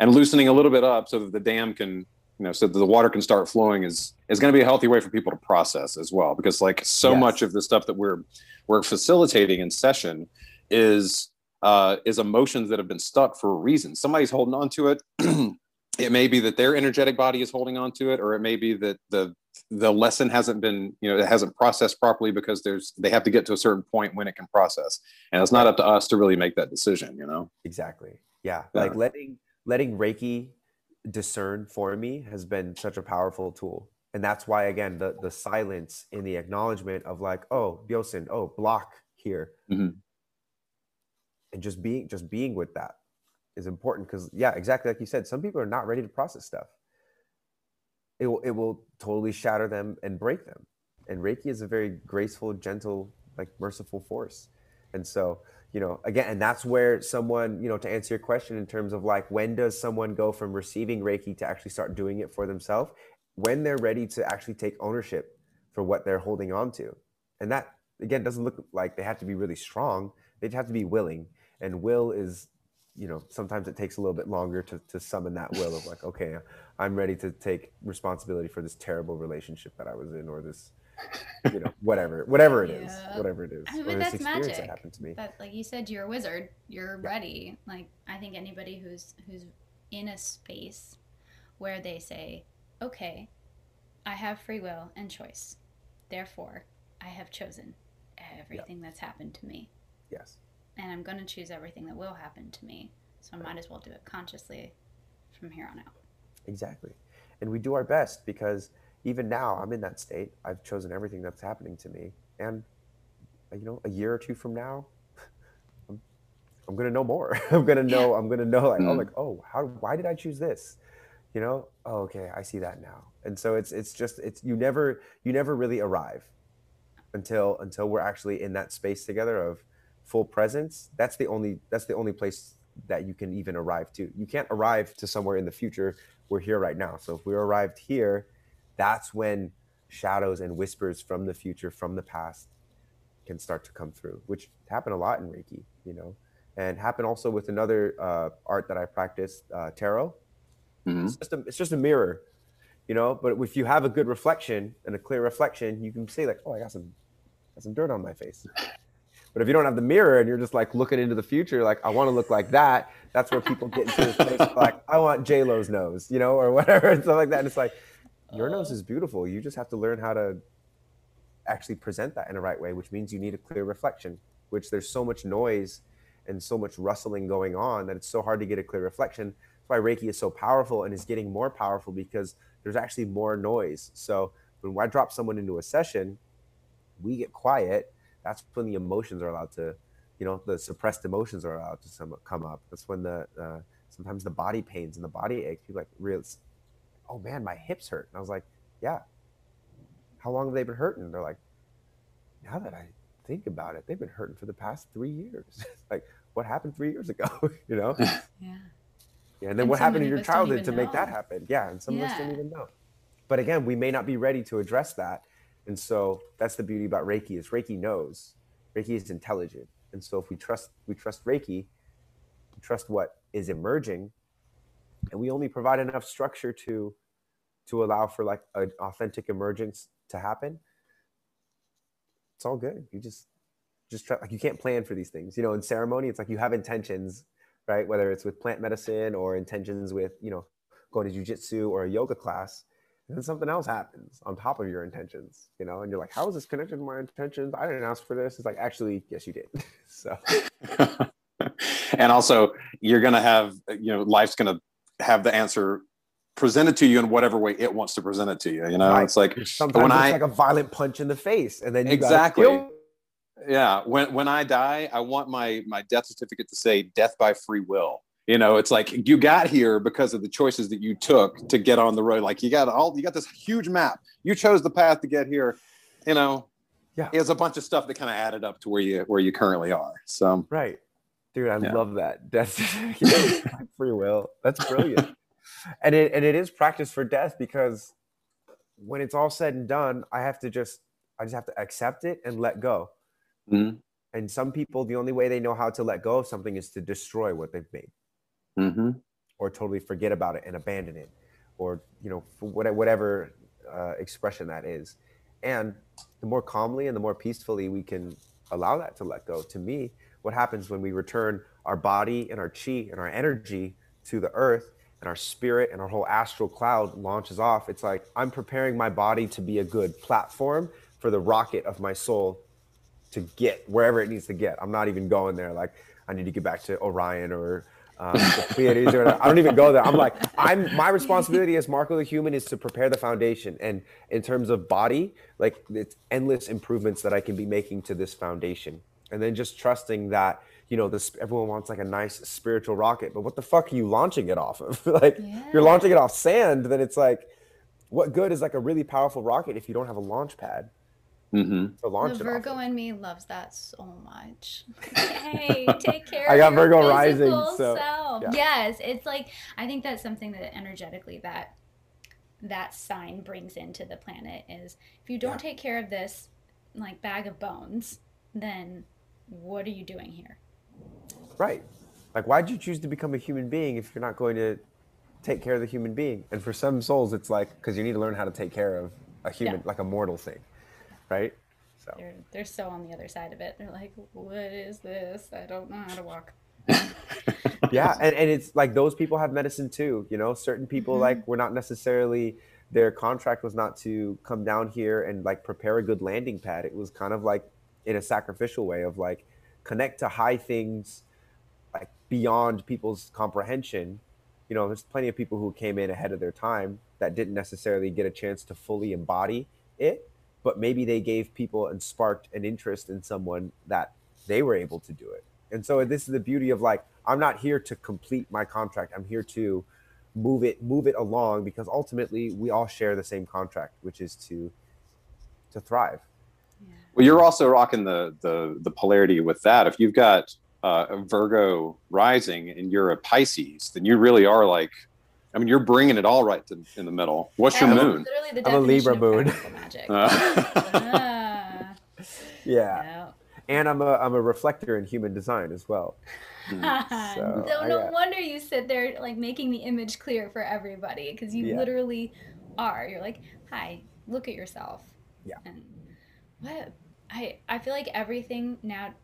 and loosening a little bit up so that the dam can, you know, so that the water can start flowing is is going to be a healthy way for people to process as well, because like so Yes. much of the stuff that we're we're facilitating in session is uh, is emotions that have been stuck for a reason. Somebody's holding on to it. it may be that their energetic body is holding on to it, or it may be that the the lesson hasn't been, you know, it hasn't processed properly because there's they have to get to a certain point when it can process, and it's not up to us to really make that decision. You know. Exactly. Yeah. Yeah. Like letting letting Reiki discern for me has been such a powerful tool. And that's why again the the silence in the acknowledgement of like, oh, Byosen, oh, block here. Mhm. And just being just being with that is important because yeah, exactly like you said, some people are not ready to process stuff. It will it will totally shatter them and break them. And Reiki is a very graceful, gentle, like merciful force. And so, you know, again, and that's where someone, you know, to answer your question in terms of like when does someone go from receiving Reiki to actually start doing it for themselves? When they're ready to actually take ownership for what they're holding on to. And that again doesn't look like they have to be really strong. They just have to be willing. And will is, you know, sometimes it takes a little bit longer to, to summon that will of like, okay, I'm ready to take responsibility for this terrible relationship that I was in or this, you know, whatever, whatever it is, Yeah. whatever it is. I mean, or that's experience magic. that happened to me. That, like you said, you're a wizard. You're Yeah. ready. Like I think anybody who's who's in a space where they say, "Okay, I have free will and choice. Therefore, I have chosen everything that's happened to me, Yes. And I'm going to choose everything that will happen to me. So I might as well do it consciously from here on out." Exactly. And we do our best because even now I'm in that state. I've chosen everything that's happening to me. And, uh, you know, a year or two from now, I'm, I'm going to know more. I'm going to know, I'm going to know like, oh, Mm. like, oh, how, why did I choose this? You know, oh, okay, I see that now. And so it's, it's just, it's, you never, you never really arrive until, until we're actually in that space together of full presence. That's the only, that's the only place that you can even arrive to. You can't arrive to somewhere in the future we're here right now. So if we arrived here, that's when shadows and whispers from the future, from the past, can start to come through, which happen a lot in Reiki, you know, and happen also with another uh, art that I practice, uh, tarot. Mhm. It's just a, it's just a mirror, you know. But if you have a good reflection and a clear reflection, you can say like, "Oh, I got some, got some dirt on my face." But if you don't have the mirror and you're just like looking into the future, like I want to look like that, that's where people get into this place like I want J Lo's nose, you know, or whatever and stuff like that. And it's like your nose is beautiful. You just have to learn how to actually present that in the right way, which means you need a clear reflection. Which there's so much noise and so much rustling going on that it's so hard to get a clear reflection. That's why Reiki is so powerful and is getting more powerful because there's actually more noise. So when I drop someone into a session, we get quiet. That's when the emotions are allowed to, you know, the suppressed emotions are allowed to come up. That's when the uh, sometimes the body pains and the body aches. People like, real, oh man, my hips hurt. And I was like, yeah. How long have they been hurting? They're like, now that I think about it, they've been hurting for the past three years. like, what happened three years ago? you know? Yeah. Yeah. And then and what happened in your childhood to know. make that happen? Yeah. And some yeah. of us don't even know. But again, we may not be ready to address that. And so that's the beauty about Reiki is Reiki knows. Reiki is intelligent. And so if we trust we trust Reiki, we trust what is emerging, and we only provide enough structure to to allow for like an authentic emergence to happen, it's all good. You just just try, like you can't plan for these things. You know, in ceremony, it's like you have intentions, right? Whether it's with plant medicine or intentions with you know going to jujitsu or a yoga class, and then something else happens on top of your intentions. You know, and you're like, how is this connected to my intentions? I didn't ask for this. It's like actually, yes, you did. so. and also, you're gonna have you know, life's gonna have the answer presented to you in whatever way it wants to present it to you. You know, right. it's like sometimes when it's I, like a violent punch in the face, and then exactly. Yeah, when when I die, I want my my death certificate to say "death by free will." You know, it's like you got here because of the choices that you took to get on the road. Like you got all you got this huge map. You chose the path to get here. You know, yeah, it's a bunch of stuff that kind of added up to where you where you currently are. So right, dude, I yeah. love that death free will. That's brilliant and it and it is practice for death because when it's all said and done, I have to just I just have to accept it and let go. Mm-hmm. And some people, the only way they know how to let go of something is to destroy what they've made, mm-hmm. or totally forget about it and abandon it, or you know, whatever uh, expression that is. And the more calmly and the more peacefully we can allow that to let go. To me, what happens when we return our body and our chi and our energy to the earth and our spirit and our whole astral cloud launches off, it's like I'm preparing my body to be a good platform for the rocket of my soul to get wherever it needs to get. I'm not even going there. Like I need to get back to Orion or um, the Pleiades. Or, I don't even go there. I'm like, I'm my responsibility as Marco the Human is to prepare the foundation. And in terms of body, like it's endless improvements that I can be making to this foundation. And then just trusting that you know, this everyone wants like a nice spiritual rocket, but what the fuck are you launching it off of? like yeah. you're launching it off sand, then it's like, what good is like a really powerful rocket if you don't have a launch pad? Mm-hmm. To launch the Virgo in me loves that so much. hey, take care. I got Virgo rising, so yeah. yes, it's like I think that's something that energetically that that sign brings into the planet is if you don't yeah. take care of this like bag of bones, then what are you doing here? Right. Like, why'd you choose to become a human being if you're not going to take care of the human being? And for some souls, it's like, because you need to learn how to take care of a human, yeah. like a mortal thing, right? So they're, they're so on the other side of it. They're like, what is this? I don't know how to walk. yeah. And, and it's like those people have medicine too. You know, certain people, mm-hmm. like, were not necessarily, their contract was not to come down here and like prepare a good landing pad. It was kind of like in a sacrificial way of like, connect to high things like beyond people's comprehension you know there's plenty of people who came in ahead of their time that didn't necessarily get a chance to fully embody it but maybe they gave people and sparked an interest in someone that they were able to do it. And so this is the beauty of like i'm not here to complete my contract. I'm here to move it move it along because ultimately we all share the same contract which is to to thrive. Well, you're also rocking the the the polarity with that. If you've got uh, a Virgo rising and you're a Pisces, then you really are like, I mean, you're bringing it all right to, in the middle. What's your moon? I'm a Libra moon. Uh. yeah. And I'm a I'm a reflector in human design as well. Hmm. so, so no wonder you sit there like making the image clear for everybody because you yeah. literally are. You're like, hi, look at yourself. Yeah. And what I I feel like everything now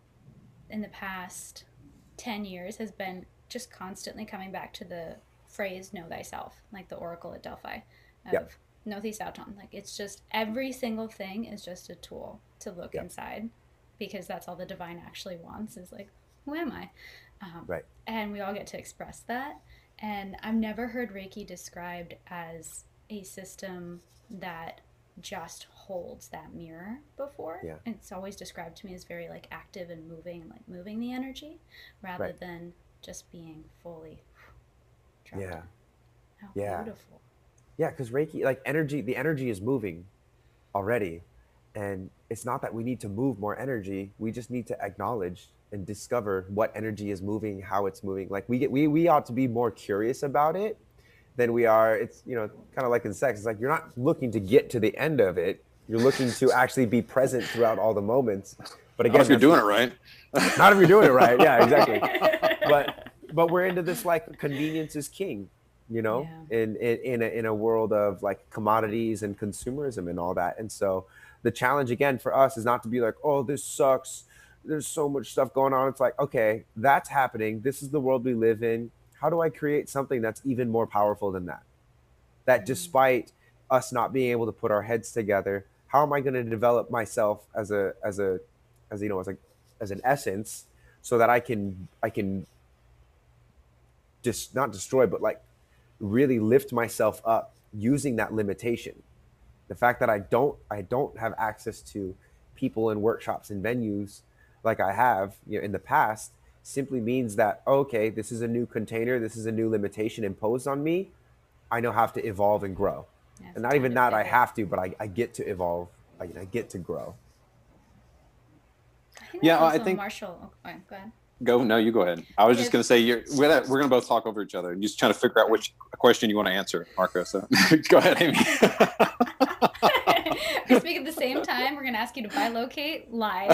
in the past 10 years has been just constantly coming back to the phrase know thyself like the oracle at delphi of yep. gnothi seauton like it's just every single thing is just a tool to look yep. inside because that's all the divine actually wants is like who am i um, right and we all get to express that And I've never heard Reiki described as a system that just holds that mirror before. Yeah. It's always described to me as very like active and moving, like moving the energy rather Right. than just being fully dropped Yeah. How Yeah. beautiful. Yeah, because Reiki, like energy, the energy is moving already. And it's not that we need to move more energy. We just need to acknowledge and discover what energy is moving, how it's moving. Like we get we we ought to be more curious about it than we are. It's you know, kind of like in sex. It's like you're not looking to get to the end of it. You're looking to actually be present throughout all the moments. But again, Not if you're doing it right. not if you're doing it right. Yeah, exactly. but but we're into this like convenience is king, you know, in in in a, in a world of like commodities and consumerism and all that. And so the challenge again for us is not to be like, oh, this sucks. There's so much stuff going on. It's like, okay, that's happening. This is the world we live in. How do I create something that's even more powerful than that? That mm-hmm. despite us not being able to put our heads together, how am I going to develop myself as a as a as you know as a as an essence so that I can I can just not destroy but like really lift myself up using that limitation. The fact that I don't I don't have access to people and workshops and venues like I have you know, in the past simply means that okay, this is a new container, this is a new limitation imposed on me. I know how to evolve and grow. Yeah, and not even that I have to, but I, I get to evolve. I, I get to grow. I think Yeah, I think- Marshall. Oh, go ahead. Go. No, you go ahead. I was just going to say you're we're gonna, we're going to both talk over each other. You're just trying to figure out which question you want to answer, Marco. So go ahead, Amy. we speak at the same time. We're gonna ask you to bilocate live.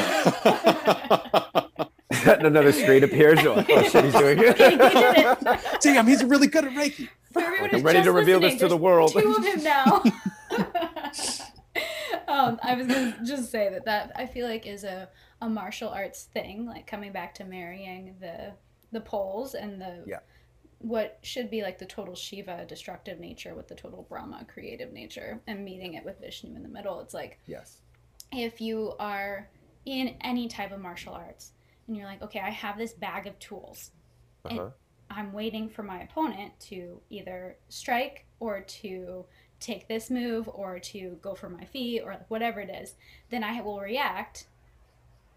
Another straight appears. Oh, shit, he's doing He did it. it. Damn, he's really good at Reiki. For everyone I'm ready to reveal this listening, to the there's world. Two of him now. um, I was gonna just say that that I feel like is a, a martial arts thing, like coming back to marrying the the poles and the Yeah. what should be like the total Shiva destructive nature with the total Brahma creative nature and meeting it with Vishnu in the middle. It's like yes. if you are in any type of martial arts and you're like, okay, I have this bag of tools. Uh-huh. I'm waiting for my opponent to either strike or to take this move or to go for my feet or whatever it is, then I will react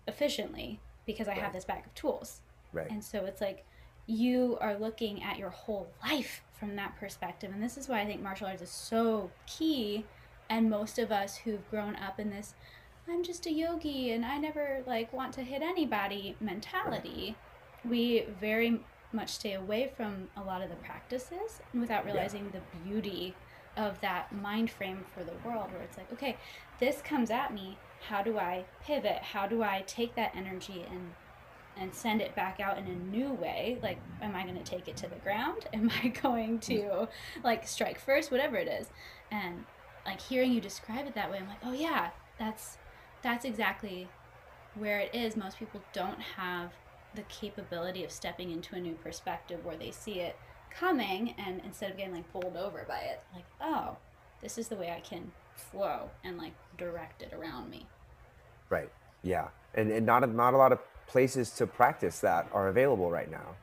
efficiently because I have this bag of tools. Right. And so it's like you are looking at your whole life from that perspective. And this is why I think martial arts is so key. And most of us who've grown up in this, I'm just a yogi and I never like want to hit anybody mentality, we very much stay away from a lot of the practices without Yeah. realizing the beauty of that mind frame for the world where it's like, okay, this comes at me. How do I pivot? How do I take that energy and and send it back out in a new way? Like am i going to take it to the ground? Am i going to like strike first? Whatever it is. And like hearing you describe it that way i'm like oh yeah that's that's exactly where it is. Most people don't have the capability of stepping into a new perspective where they see it coming and instead of getting like bowled over by it like oh this is the way i can flow and like direct it around me Right. Yeah. And and not a, not a lot of places to practice that are available right now.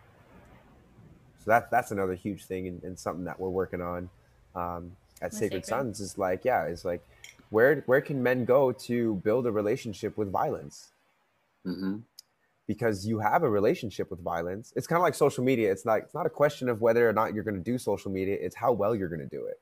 So that that's another huge thing and, and something that we're working on um, at Sacred Sacred. Sons is like yeah is like where where can men go to build a relationship with violence hmm because you have a relationship with violence. It's kind of like social media. It's not it's not a question of whether or not you're going to do social media. It's how well you're going to do it.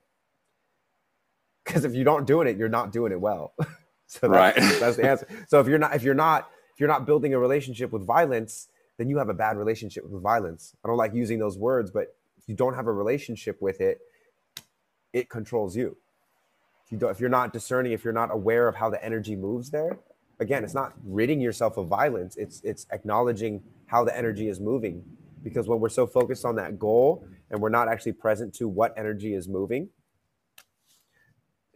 Because if you don't doing it, you're not doing it well. so that's, Right. that's the answer. So if you're not if you're not if you're not building a relationship with violence, then you have a bad relationship with violence. I don't like using those words, but if you don't have a relationship with it, it controls you. If you don't, if you're not discerning, if you're not aware of how the energy moves there, again, it's not ridding yourself of violence. It's it's acknowledging how the energy is moving. Because when we're so focused on that goal and we're not actually present to what energy is moving,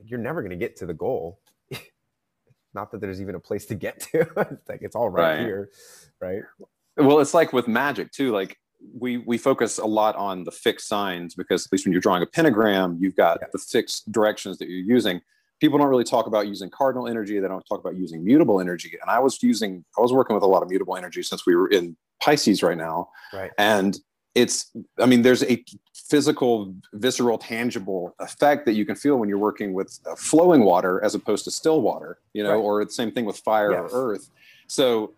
you're never going to get to the goal. not that there's even a place to get to. it's like it's all right, Right. here, right? Well, it's like with magic too. Like we we focus a lot on the fixed signs because at least when you're drawing a pentagram, you've got Yeah. the fixed directions that you're using. People don't really talk about using cardinal energy. They don't talk about using mutable energy. And I was using, I was working with a lot of mutable energy since we were in Pisces right now. Right. And it's i mean there's a physical visceral tangible effect that you can feel when you're working with uh, flowing water as opposed to still water you know right. or the same thing with fire yes. or earth so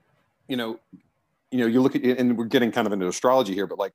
you know you know you look at and we're getting kind of into astrology here but like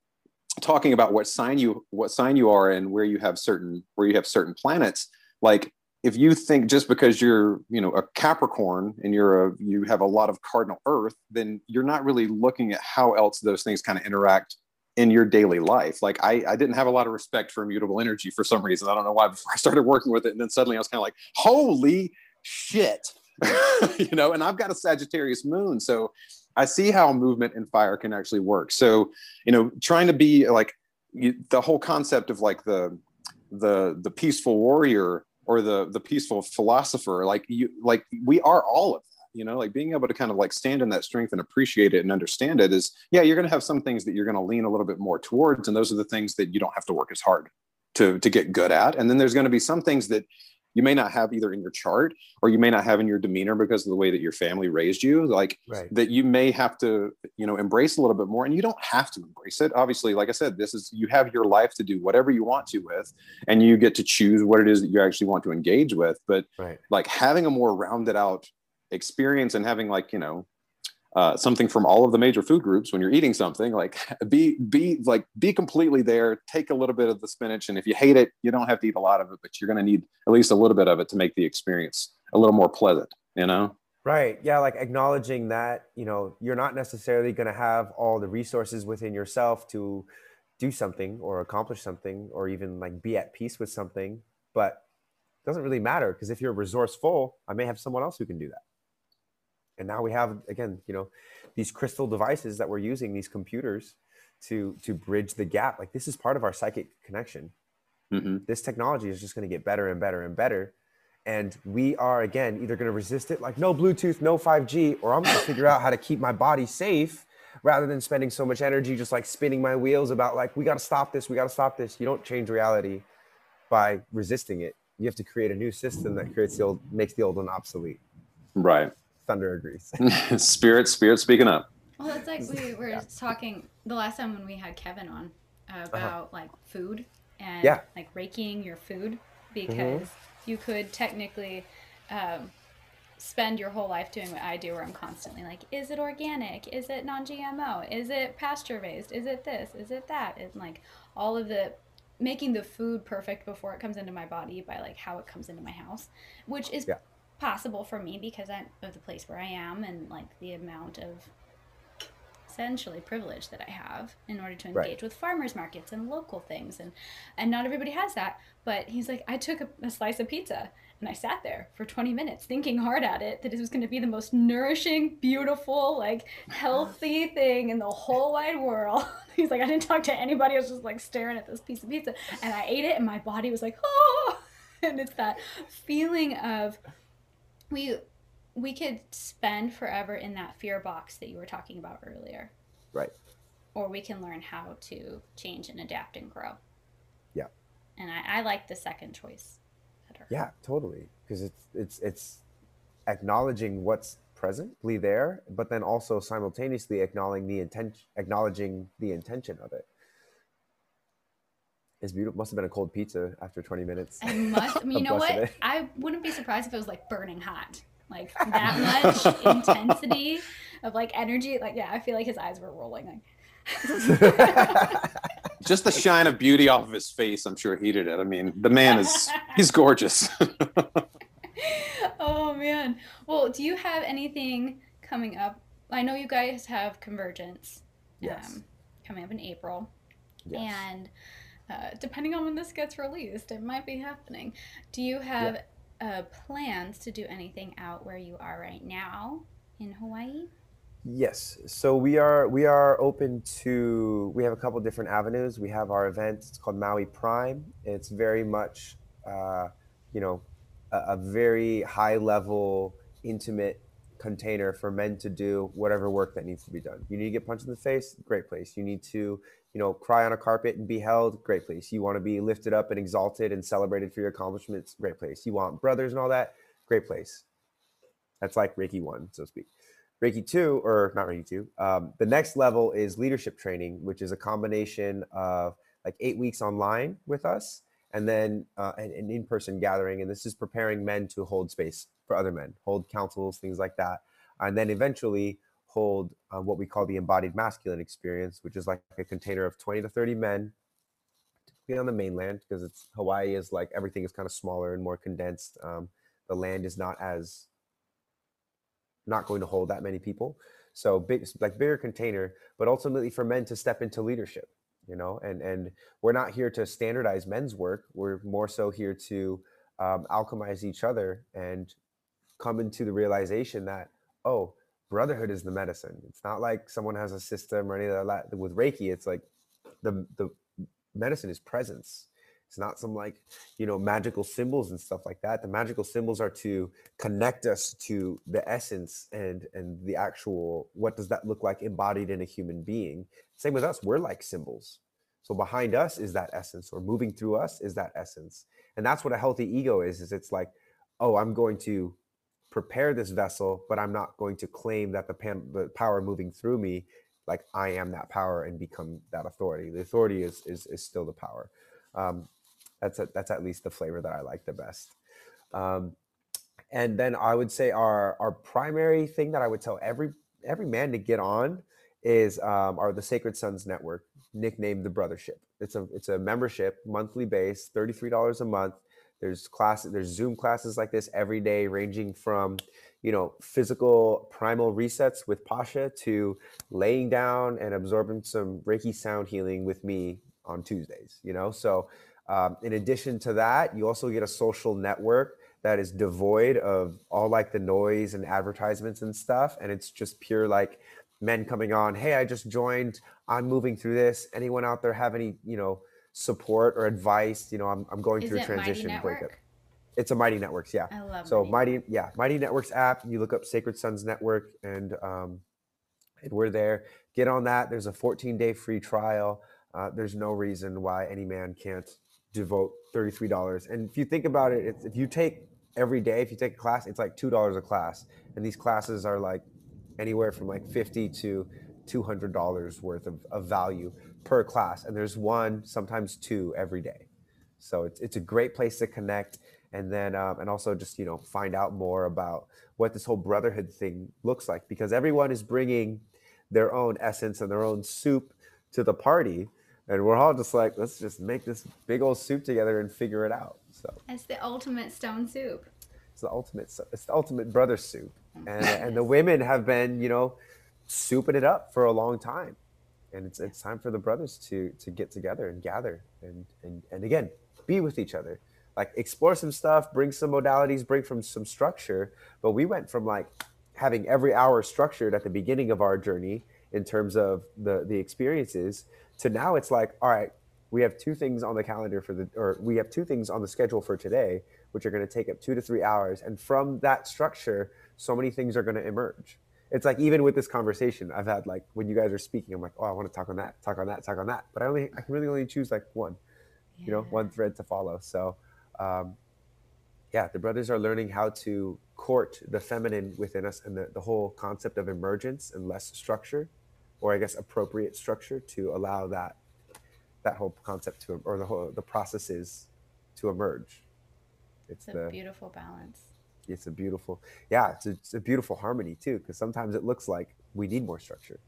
talking about what sign you what sign you are and where you have certain where you have certain planets like if you think just because you're you know a capricorn and you're a you have a lot of cardinal earth then you're not really looking at how else those things kind of interact in your daily life like I, I didn't have a lot of respect for immutable energy for some reason i don't know why before i started working with it and then suddenly i was kind of like holy shit you know and i've got a sagittarius moon so I see how movement and fire can actually work. So, you know, trying to be like you, the whole concept of like the the the peaceful warrior or the the peaceful philosopher, like you like we are all of. You know, like being able to kind of like stand in that strength and appreciate it and understand it is, yeah, you're going to have some things that you're going to lean a little bit more towards, and those are the things that you don't have to work as hard to to get good at. And then there's going to be some things that you may not have either in your chart or you may not have in your demeanor because of the way that your family raised you like right. that you may have to you know embrace a little bit more and you don't have to embrace it obviously like i said this is you have your life to do whatever you want to with and you get to choose what it is that you actually want to engage with but right. like having a more rounded out experience and having like you know uh, something from all of the major food groups when you're eating something like be be like be completely there take a little bit of the spinach and if you hate it you don't have to eat a lot of it but you're going to need at least a little bit of it to make the experience a little more pleasant you know? Right yeah like acknowledging that you know you're not necessarily going to have all the resources within yourself to do something or accomplish something or even like be at peace with something but it doesn't really matter because if you're resourceful i may have someone else who can do that and now we have again you know these crystal devices that we're using these computers to to bridge the gap. Like this is part of our psychic connection. Mm-hmm. this technology is just going to get better and better and better. And we are again either going to resist it like no bluetooth no 5g or i'm going to figure out how to keep my body safe rather than spending so much energy just like spinning my wheels about like we got to stop this we got to stop this. You don't change reality by resisting it. You have to create a new system that creates the old makes the old one obsolete. Right Thunder agrees. spirit, spirit speaking up. Well, it's like we were yeah. talking the last time when we had Kevin on uh-huh. about uh-huh. like food and yeah. like raking your food because mm-hmm. you could technically um, spend your whole life doing what I do, where I'm constantly like, is it organic? Is it non-GMO? Is it pasture raised? Is it this? Is it that? And like all of the making the food perfect before it comes into my body by like how it comes into my house, which is yeah possible for me because I'm of the place where I am and like the amount of essentially privilege that I have in order to engage right. with farmers markets and local things. And and not everybody has that but he's like I took a, a slice of pizza and I sat there for 20 minutes thinking hard at it that it was going to be the most nourishing beautiful like healthy thing in the whole wide world. He's like I didn't talk to anybody. I was just like staring at this piece of pizza. And I ate it and my body was like oh. And it's that feeling of we we could spend forever in that fear box that you were talking about earlier. Right. Or we can learn how to change and adapt and grow. Yeah. And I, I like the second choice better. Yeah, totally. Because it's it's it's acknowledging what's presently there, but then also simultaneously acknowledging the intention acknowledging the intention of it. It's beautiful. Must have been a cold pizza after 20 minutes. I must. I mean, you know what? I wouldn't be surprised if it was like burning hot. Like that much intensity of like energy. Like, yeah, I feel like his eyes were rolling. Like, just the shine of beauty off of his face, I'm sure heated it. I mean, the man is he's gorgeous. oh man. Well, do you have anything coming up? I know you guys have Convergence. Yes. Um, coming up in April. Yes. And uh, depending on when this gets released, it might be happening. Do you have yeah. uh, plans to do anything out where you are right now in Hawaii? Yes. So we are we are open to. We have a couple different avenues. We have our event. It's called Maui Prime. It's very much, uh, you know, a, a very high level, intimate container for men to do whatever work that needs to be done. You need to get punched in the face, great place. You need to you know, cry on a carpet and be held, great place. You want to be lifted up and exalted and celebrated for your accomplishments, great place. You want brothers and all that, great place. That's like Reiki one, so to speak. Reiki 2, or not Reiki 2, um, the next level is leadership training, which is a combination of like eight weeks online with us and then uh, an, an in person gathering. And this is preparing men to hold space for other men, hold councils, things like that. And then eventually hold uh, what we call the embodied masculine experience, which is like a container of 20 to 30 men, typically on the mainland, because it's Hawaii is like everything is kind of smaller and more condensed. Um, the land is not as not going to hold that many people. So big, like bigger container, but ultimately for men to step into leadership, you know, and and we're not here to standardize men's work. We're more so here to um, alchemize each other and come into the realization that oh, brotherhood is the medicine. It's not like someone has a system or anything like that. With Reiki, it's like the the medicine is presence it's not some like, you know, magical symbols and stuff like that. The magical symbols are to connect us to the essence and and the actual what does that look like embodied in a human being. Same with us, we're like symbols. So behind us is that essence, or moving through us is that essence. And that's what a healthy ego is, is it's like, oh, I'm going to prepare this vessel, but I'm not going to claim that the, pan, the power moving through me, like I am that power and become that authority. The authority is is, is still the power. Um, that's a, that's at least the flavor that I like the best. Um, and then I would say our our primary thing that I would tell every every man to get on is um, our the Sacred Sons Network, nicknamed the Brothership. It's a it's a membership, monthly base, thirty three dollars a month. There's classes, there's Zoom classes like this every day, ranging from you know physical primal resets with Pasha to laying down and absorbing some Reiki sound healing with me on Tuesdays. You know, so um, in addition to that, you also get a social network that is devoid of all like the noise and advertisements and stuff. And it's just pure like men coming on, hey, I just joined, I'm moving through this. Anyone out there have any, you know, support or advice? You know, I'm, I'm going Is through a transition. Network? It's a Mighty Networks, yeah. I love So Mighty Mighty, yeah, Mighty Networks app. You look up Sacred Sons Network, and um, and we're there. Get on that. There's a 14 day free trial. Uh, there's no reason why any man can't devote $33 and if you think about it it's, if you take every day if you take a class it's like $2 a class and these classes are like anywhere from like 50 to $200 worth of, of value per class and there's one sometimes two every day so it's, it's a great place to connect and then um, and also just you know find out more about what this whole brotherhood thing looks like because everyone is bringing their own essence and their own soup to the party and we're all just like, let's just make this big old soup together and figure it out. So It's the ultimate stone soup. it's the ultimate, it's the ultimate brother soup, and and the women have been, you know, souping it up for a long time, and it's it's time for the brothers to to get together and gather and and and again be with each other, like explore some stuff, bring some modalities, bring from some structure. But we went from like having every hour structured at the beginning of our journey in terms of the the experiences to now it's like all right we have two things on the calendar for the or we have two things on the schedule for today which are going to take up two to three hours. And from that structure so many things are going to emerge it's like even with this conversation i've had like when you guys are speaking i'm like oh i want to talk on that talk on that talk on that but i only i can really only choose like one you know one thread to follow so um, yeah the brothers are learning how to court the feminine within us and the, the whole concept of emergence and less structure or I guess appropriate structure to allow that that whole concept to or the whole the processes to emerge. It's, it's a the, beautiful balance. It's a beautiful, yeah, it's a, it's a beautiful harmony too. Because sometimes it looks like we need more structure,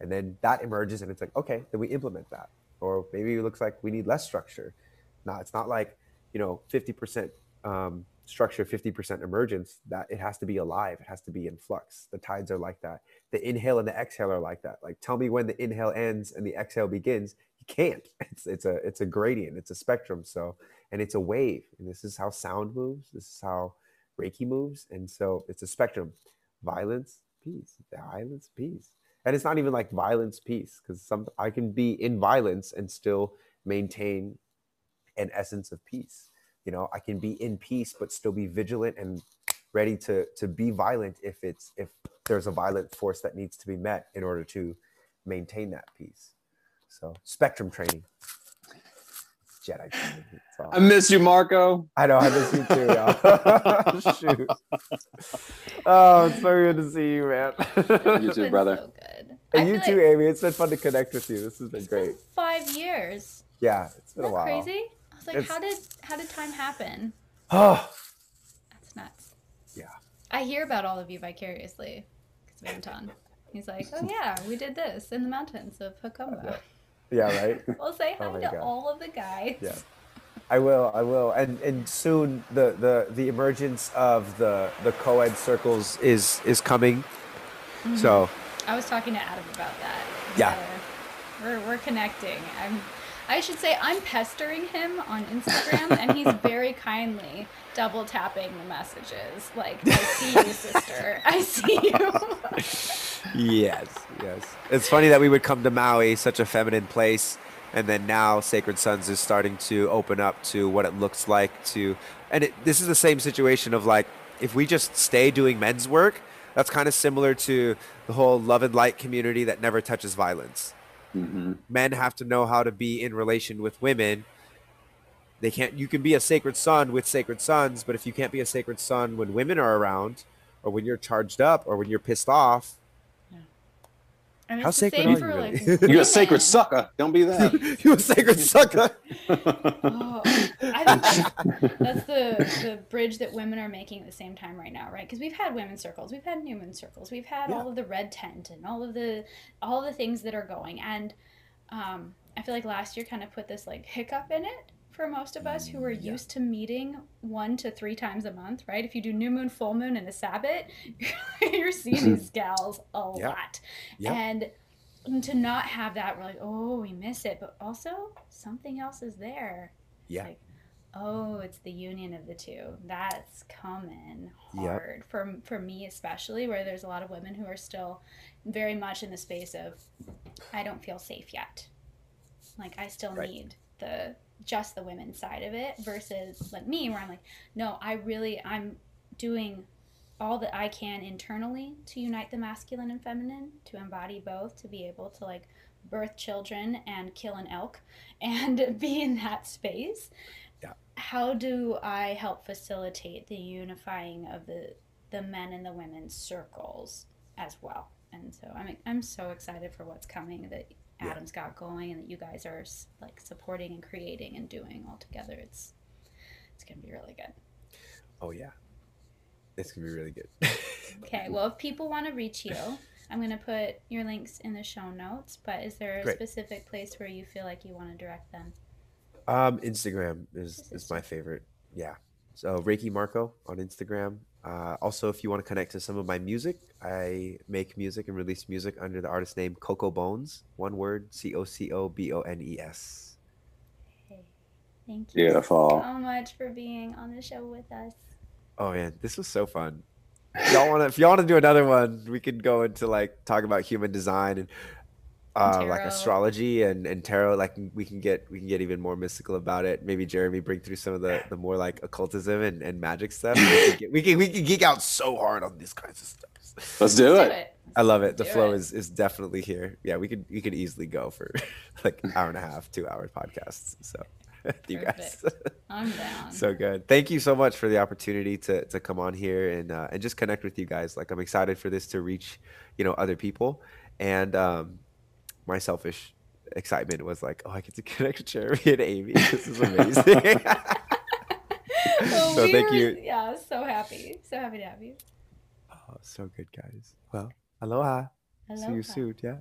and then that emerges, and it's like okay, then we implement that. Or maybe it looks like we need less structure. Now it's not like you know fifty percent um, structure 50% emergence that it has to be alive it has to be in flux. The tides are like that. The inhale and the exhale are like that. Like tell me when the inhale ends and the exhale begins. You can't. It's it's a it's a gradient it's a spectrum. So and it's a wave and this is how sound moves. This is how reiki moves and so it's a spectrum. Violence peace. Violence peace. And it's not even like violence peace because some i can be in violence and still maintain an essence of peace. You know i can be in peace but still be vigilant and ready to to be violent if it's if there's a violent force that needs to be met in order to maintain that peace. So spectrum training Jedi training. I miss you, Marco. I know. I miss you too, y'all. Shoot. Oh, it's so good to see you, man. You too, brother. So good. I you too, like Amy. It's been fun to connect with you. This has been it's great. been five years. Yeah, it's been Isn't a while. crazy? I was like, It's- how did how did time happen? Oh, That's nuts. Yeah. I hear about all of you vicariously because of Anton. He's like, oh yeah, we did this in the mountains of Hakumba. Yeah, right. We'll say hi Oh to God. all of the guys. Yeah. I will. I will. And and soon the the the emergence of the the co-ed circles is is coming. Mm-hmm. So I was talking to Adam about that. Yeah. We're, we're connecting. I'm I should say I'm pestering him on Instagram and he's very kindly double tapping the messages. Like, I see you, sister. I see you. yes, yes. It's funny that we would come to Maui, such a feminine place, and then now Sacred Sons is starting to open up to what it looks like to. And it, this is the same situation of like, if we just stay doing men's work, that's kind of similar to the whole love and light community that never touches violence. Hmm men have to know how to be in relation with women. They can't. You can be a sacred son with sacred sons, but if you can't be a sacred son when women are around, or when you're charged up, or when you're pissed off, And How it's sacred are you like really? You're a sacred sucker. Don't be that. you a sacred sucker. Oh, I think that's, that's the the bridge that women are making at the same time right now, right? Because we've had women's circles, we've had new moon circles, we've had all of the red tent and all of the all the things that are going, and um, I feel like last year kind of put this like hiccup in it for most of us who are mm, Yeah. used to meeting one to three times a month, right? If you do new moon, full moon, and a Sabbath, you're seeing these gals a Yeah. lot, Yep. and to not have that, we're like, oh, we miss it, but also something else is there. Yeah. like, oh, it's the union of the two. That's coming Yep. hard for for me especially, where there's a lot of women who are still very much in the space of, I don't feel safe yet. Like I still Right. need the just the women's side of it versus like me, where I'm like, no, I really I'm doing all that I can internally to unite the masculine and feminine, to embody both, to be able to like birth children and kill an elk and be in that space. Yeah. How do I help facilitate the unifying of the the men and the women's circles as well? And so I'm I'm so excited for what's coming that Yeah. Adam's got going and that you guys are like supporting and creating and doing all together. It's it's gonna be really good. Oh yeah, it's gonna be really good. Okay, well, if people want to reach you, I'm to put your links in the show notes, but is there a Great. specific place where you feel like you want to direct them? Um, Instagram is is my favorite. Yeah. So Reiki Marco on Instagram. Uh, also, if you want to connect to some of my music, I make music and release music under the artist name Coco Bones. One word: C O C O B O N E S. Hey, thank you Beautiful. so much for being on the show with us. Oh man, this was so fun. If y'all want to? If y'all want to do another one, we could go into like talk about human design and uh, like astrology and, and tarot. Like we can get we can get even more mystical about it. Maybe Jeremy bring through some of the, the more like occultism and, and magic stuff. We can, get, we can we can geek out so hard on these kinds of stuff. Let's do Let's it. I love it. The Do flow it. is is definitely here. Yeah, we could we could easily go for like an hour and a half, two hour podcasts. So you guys. I'm down. so good. Thank you so much for the opportunity to to come on here and uh, and just connect with you guys. Like I'm excited for this to reach, you know, other people. And um, my selfish excitement was like, oh, I get to connect with Jeremy and Amy. This is amazing. Well, so we thank were- you. Yeah, so happy. So happy to have you. oh, so good, guys. Well, aloha. See you soon. Yeah.